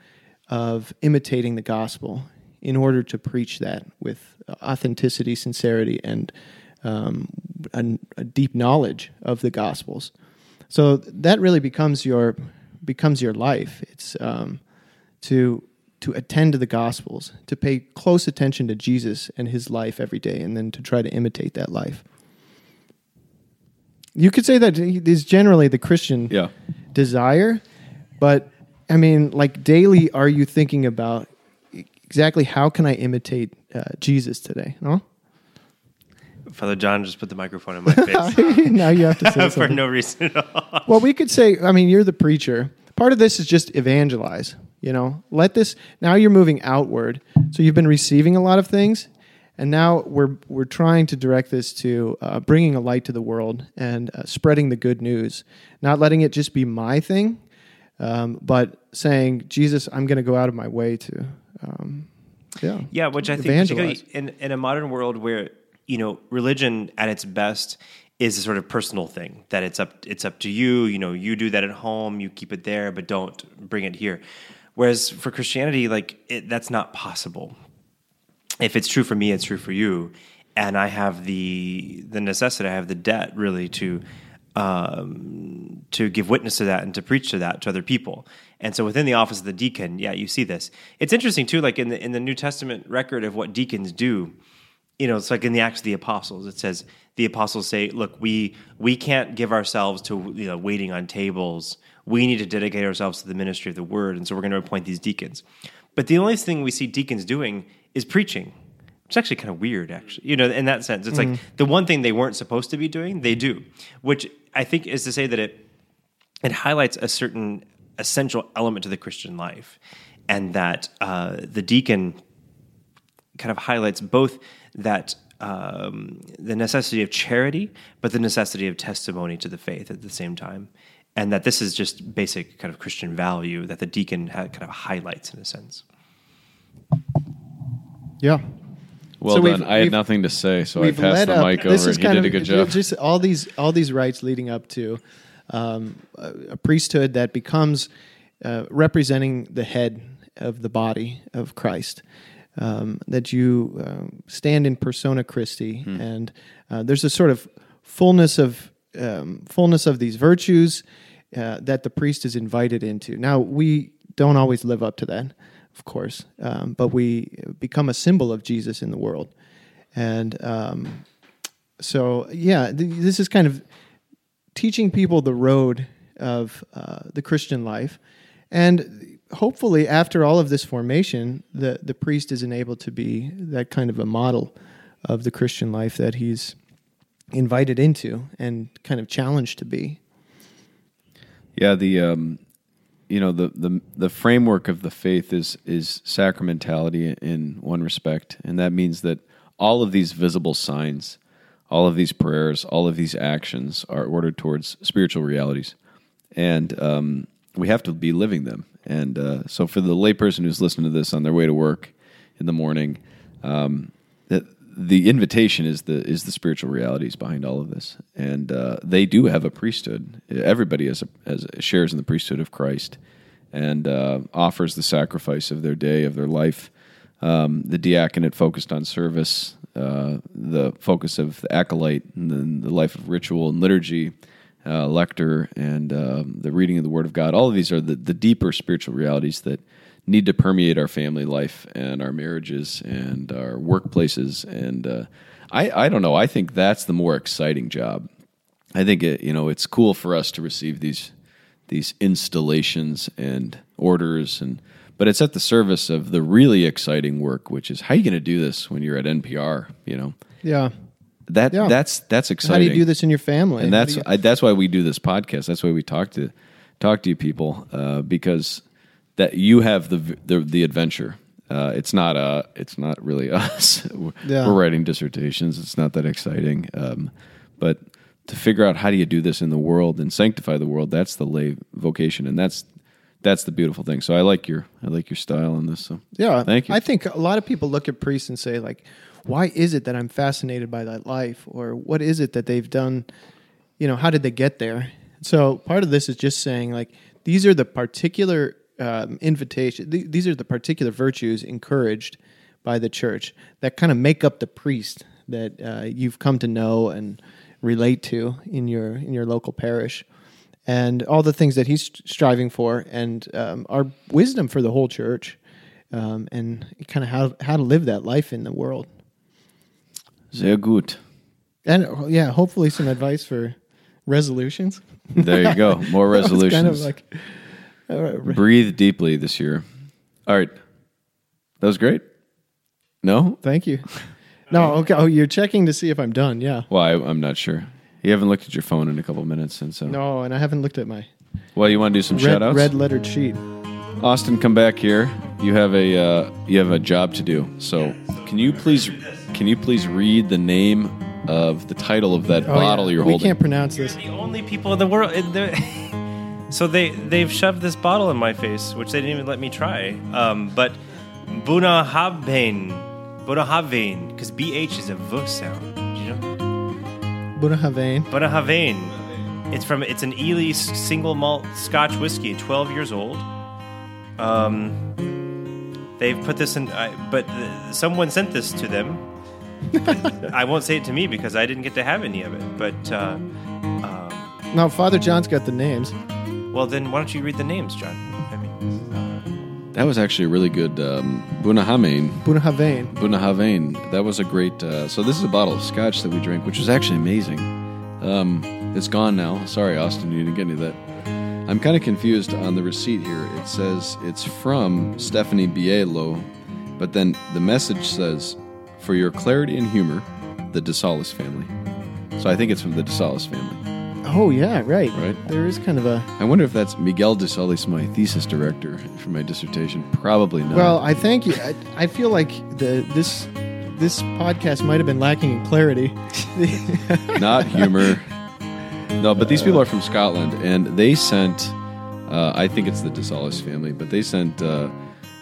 of imitating the gospel in order to preach that with authenticity, sincerity, and um, a, a deep knowledge of the gospels. So that really becomes your becomes your life. It's um, to to attend to the gospels, to pay close attention to Jesus and his life every day, and then to try to imitate that life. You could say that is generally the Christian Yeah. desire, but I mean, like daily, are you thinking about exactly how can I imitate uh, Jesus today? No, Father John just put the microphone in my face now you have to say for no reason at all. Well, we could say, I mean, you're the preacher. Part of this is just evangelize. You know, let this. Now you're moving outward, so you've been receiving a lot of things, and now we're we're trying to direct this to uh, bringing a light to the world and uh, spreading the good news, not letting it just be my thing, um, but saying, Jesus, I'm going to go out of my way to, um, yeah, Yeah, which I think evangelize. particularly in, in a modern world where you know religion at its best is a sort of personal thing that it's up it's up to you. You know, you do that at home, you keep it there, but don't bring it here. Whereas for Christianity, like it, that's not possible. If it's true for me, it's true for you, and I have the the necessity, I have the debt really to um, to give witness to that and to preach to that to other people. And so within the office of the deacon, yeah, you see this. It's interesting too, like in the in the New Testament record of what deacons do. You know, it's like in the Acts of the Apostles. It says the apostles say, "Look, we we can't give ourselves to you know waiting on tables. We need to dedicate ourselves to the ministry of the word, and so we're going to appoint these deacons." But the only thing we see deacons doing is preaching. It's actually kind of weird, actually. You know, in that sense, it's like the one thing they weren't supposed to be doing, they do, which I think is to say that it it highlights a certain essential element to the Christian life, and that uh, the deacon kind of highlights both that um, the necessity of charity, but the necessity of testimony to the faith at the same time, and that this is just basic kind of Christian value that the deacon ha- kind of highlights in a sense. yeah. Well So done. I had nothing to say, so I passed the up- mic this over. is He kind did a good job. Just all these all these rites leading up to um, a, a priesthood that becomes uh, representing the head of the body of Christ. Um, that you um, stand in persona Christi, Hmm. and uh, there's a sort of fullness of um, fullness of these virtues uh, that the priest is invited into. Now we don't always live up to that, of course, um, but we become a symbol of Jesus in the world, and um, so yeah, th- this is kind of teaching people the road of uh, the Christian life, and hopefully, after all of this formation, the the priest is enabled to be that kind of a model of the Christian life that he's invited into and kind of challenged to be. Yeah, the um, you know the the the framework of the faith is is sacramentality in one respect, and that means that all of these visible signs, all of these prayers, all of these actions are ordered towards spiritual realities, and um, we have to be living them. And uh, so, for the layperson who's listening to this on their way to work in the morning, um, the, the invitation is the is the spiritual realities behind all of this, and uh, they do have a priesthood. Everybody has a, has shares in the priesthood of Christ, and uh, offers the sacrifice of their day, of their life. Um, the diaconate focused on service, uh, the focus of the acolyte, and then the life of ritual and liturgy, uh, lector, and um, the reading of the Word of God. All of these are the, the deeper spiritual realities that need to permeate our family life and our marriages and our workplaces. And uh, I, I don't know. I think that's the more exciting job. I think it, you know it's cool for us to receive these these installations and orders and but it's at the service of the really exciting work, which is how are you going to do this when you're at NPR? You know Yeah. that Yeah. that's that's exciting. How do you do this in your family? and that's you- I, that's why we do this podcast. That's why we talk to talk to you people uh, because that you have the the, the adventure. Uh, it's not uh it's not really us. We're Yeah. we're writing dissertations. It's not that exciting. Um, but to figure out how do you do this in the world and sanctify the world, that's the lay vocation, and that's that's the beautiful thing. So I like your I like your style on this. So Yeah, thank you. I think a lot of people look at priests and say, like, why is it that I'm fascinated by that life, or what is it that they've done? You know, how did they get there? So part of this is just saying, like, these are the particular um, invitation. Th- these are the particular virtues encouraged by the church that kind of make up the priest that uh, you've come to know and relate to in your in your local parish and all the things that he's striving for, and um, our wisdom for the whole church, um, and kind of how how to live that life in the world. Sehr gut. And uh, yeah, hopefully some advice for resolutions. There you go. More resolutions. kind of like Breathe deeply this year. All right. That was great. No? thank you. No, okay. Oh, you're checking to see if I'm done. Yeah. Well, I, I'm not sure. You haven't looked at your phone in a couple minutes, and so. No, and I haven't looked at my Well, you want to do some red, shout outs? red lettered sheet. Austin, come back here. You have a uh, you have a job to do. So, can you please can you please read the name of the title of that Oh, bottle yeah. you're we holding? can't pronounce this. the only people in the world. in the- so they they've shoved this bottle in my face, which they didn't even let me try. Um, but Bunahaven, Bunahaven, because BH is a V sound. Do you know? Bunahavain. Bunahaven. It's from it's an Islay single malt Scotch whiskey, 12 years old. Um, they've put this in, I, but uh, someone sent this to them. I won't say it to me because I didn't get to have any of it. But uh, um, No, Father John's got the names. Well, then why don't you read the names, John? I mean, that was actually a really good um, Bunahamein. Bunahavain. Bunahavein. That was a great. Uh, so this is a bottle of scotch that we drank, which was actually amazing. Um, it's gone now. Sorry, Austin, you didn't get any of that. I'm kind of confused on the receipt here. It says it's from Stephanie Bielo, but then the message says, "For your clarity and humor, the DeSalis family." So I think it's from the DeSalis family. Oh yeah, right. Right. There is kind of a. I wonder if that's Miguel DeSalis, my thesis director for my dissertation. Probably not. Well, I thank you. I, I feel like the this this podcast might have been lacking in clarity. not humor. No, but these people are from Scotland, and they sent. Uh, I think it's the DeSalis family, but they sent uh,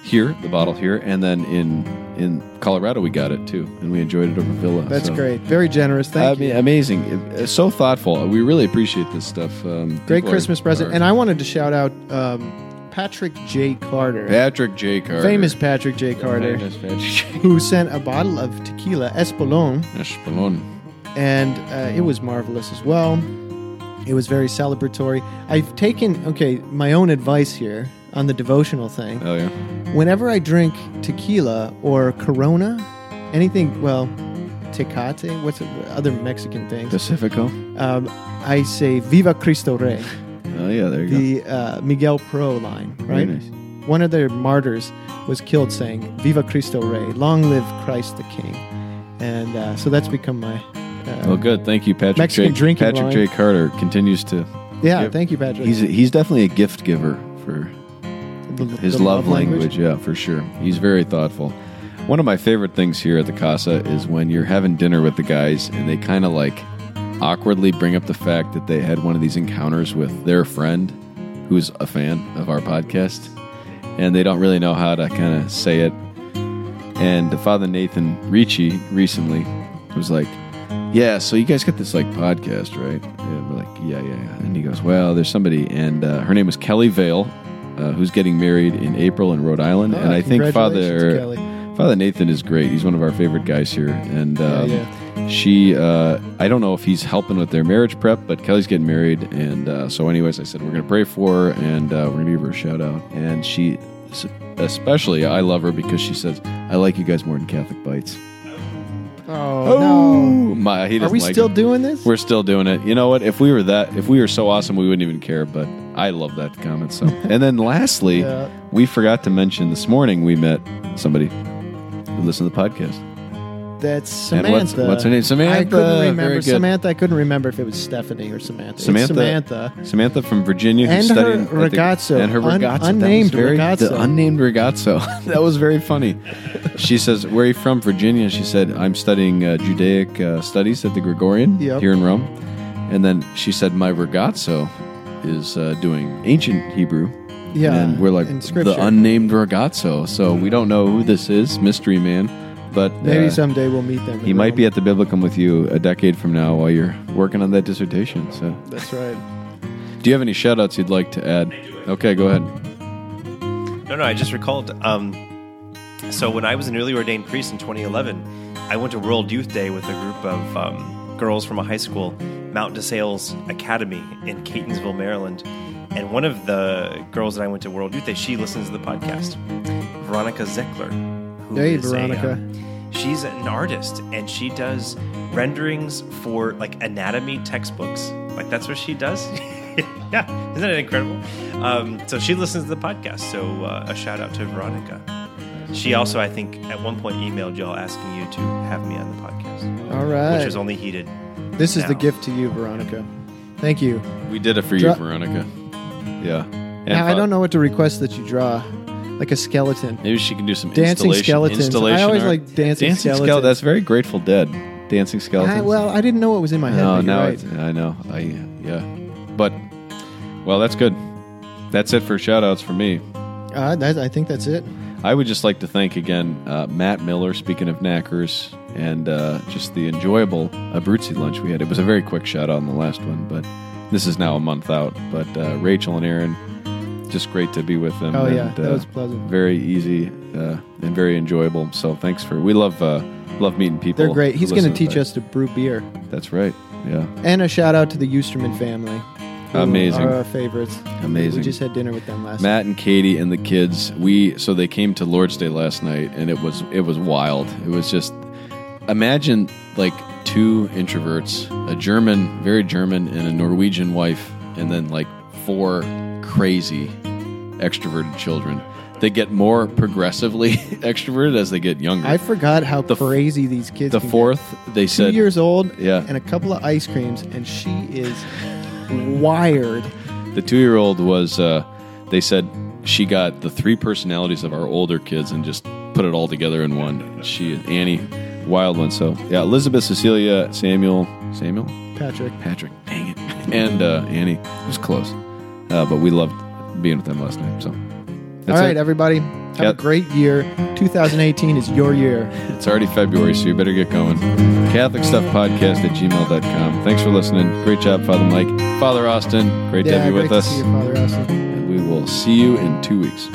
here the bottle here, and then in in Colorado we got it too, and we enjoyed it over Villa. That's so- great. Very generous. I Thank mean, you. amazing, It- so thoughtful. We really appreciate this stuff. Um, Great people are- Christmas present. are- And I wanted to shout out um, Patrick J. Carter, Patrick J. Carter, famous Patrick J. Carter, Famous Patrick J. who sent a bottle of tequila Espolon, Espolon. and uh, it was marvelous as well. It was very celebratory. I've taken okay my own advice here on the devotional thing. Oh yeah, Whenever I drink tequila or Corona, anything well, Tecate, what's it, other Mexican things, Pacifico. um, I say "Viva Cristo Rey." Oh yeah, there you go. the uh, Miguel Pro line, Very right? nice. One of their martyrs was killed saying "Viva Cristo Rey," long live Christ the King, and uh, so that's become my. Uh. Well, good. Thank you, Patrick. Mexican J. Patrick line. J. Carter continues to. Yeah, Yep. thank you, Patrick. He's he's definitely a gift giver for The- his the love, language. Yeah, for sure. He's very thoughtful. One of my favorite things here at the Casa is when you're having dinner with the guys and they kind of like awkwardly bring up the fact that they had one of these encounters with their friend who's a fan of our podcast and they don't really know how to kind of say it. And Father Nathan Ricci recently was like, yeah, so you guys got this like podcast, right? Yeah, we're like, yeah, yeah, yeah. And he goes, well, there's somebody, and uh, her name was Kelly Vale, uh, who's getting married in April in Rhode Island, Oh, and I think Father Kelly. Father Nathan is great. He's one of our favorite guys here, and um, yeah. she. Uh, I don't know if he's helping with their marriage prep, but Kelly's getting married, and uh, so anyways, I said we're gonna pray for her, and uh, we're gonna give her a shout out, and she. Especially, I love her because she says, "I like you guys more than Catholic bites." Oh, no. My, he Are we like still it. doing this? We're still doing it. You know what? If we were that, if we were so awesome, we wouldn't even care. But I love that comment. So, and then lastly, Yeah. we forgot to mention this morning we met somebody who listened to the podcast. That's Samantha. what's- what's her name? Samantha. I couldn't remember. Samantha. I couldn't remember if it was Stephanie or Samantha. Samantha, Samantha. Samantha from Virginia, who And her studied the- and her Un- ragazzo, unnamed very, ragazzo. the unnamed ragazzo. that was very funny. She says, "Where are you from, Virginia?" She said, "I'm studying uh, Judaic uh, studies at the Gregorian Yep. here in Rome." And then she said, "My ragazzo is uh, doing ancient Hebrew." Yeah, and we're like in scripture. the unnamed ragazzo. So we don't know who this is, mystery man. But Maybe uh, someday we'll meet them. he might Rome. be at the Biblicum with you a decade from now while you're working on that dissertation. So, That's right. do you have any shout outs you'd like to add? Okay, go ahead. No, no, I just recalled. Um, so when I was an early ordained priest in 2011, I went to World Youth Day with a group of um, girls from a high school, Mount DeSales Academy in Catonsville, Maryland. And one of the girls that I went to World Youth Day, she listens to the podcast, Veronica Zeckler. who Hey, is a, Veronica. um, she's an artist and she does renderings for like anatomy textbooks. Like that's what she does. yeah, isn't that incredible? Um, so she listens to the podcast. So uh, a shout out to Veronica. She also, I think, at one point emailed y'all asking you to have me on the podcast, All right. which was only heated. this is the gift to you, Veronica. Thank you. We did it for you, Veronica. Yeah. And Now, I don't know what to request that you draw, like a skeleton. Maybe she can do some Dancing installation, skeletons. Installation I always art. like dancing skele- skeletons. That's very Grateful Dead. Dancing skeletons. I, well, I didn't know what was in my head. no, but now right. I know. I yeah, but well, that's good. That's it for shout outs for me. Uh, that, I think that's it. I would just like to thank again uh, Matt Miller, speaking of knackers, and uh, just the enjoyable Abruzzi lunch we had. It was a very quick shout out on the last one, but this is now a month out. But uh, Rachel and Aaron, just great to be with them. Oh, and, yeah, that uh, was pleasant. Very easy uh, and very enjoyable. So thanks for we love uh, love meeting people. They're great. He's going to teach us to brew beer. That's right. Yeah, And a shout out to the Eusterman family. Amazing. Are our favorites. Amazing. We just had dinner with them last Matt and Katie and the kids. We so they came to Lord's Day last night, and it was it was wild. It was just imagine like two introverts, a German, very German, and a Norwegian wife, and then like four crazy extroverted children. They get more progressively extroverted as they get younger. I forgot how The crazy these kids the can get. fourth, they Two said, years old Yeah. and a couple of ice creams, and she is wired. The two year old was, uh, they said she got the three personalities of our older kids and just put it all together in one. She and Annie, wild one. So, yeah, Elizabeth, Cecilia, Samuel, Samuel, Patrick. Patrick, dang it, and uh, Annie. It was close. Uh, but we loved being with them last night. So, that's All right, it. everybody. Have a great year. 2018 is your year. It's already February, so you better get going. Catholic Stuff Podcast at gmail.com. Thanks for listening. Great job, Father Mike. Father Austin, great to yeah, have you great with to us. see you, Father Austin. And we will see you in two weeks.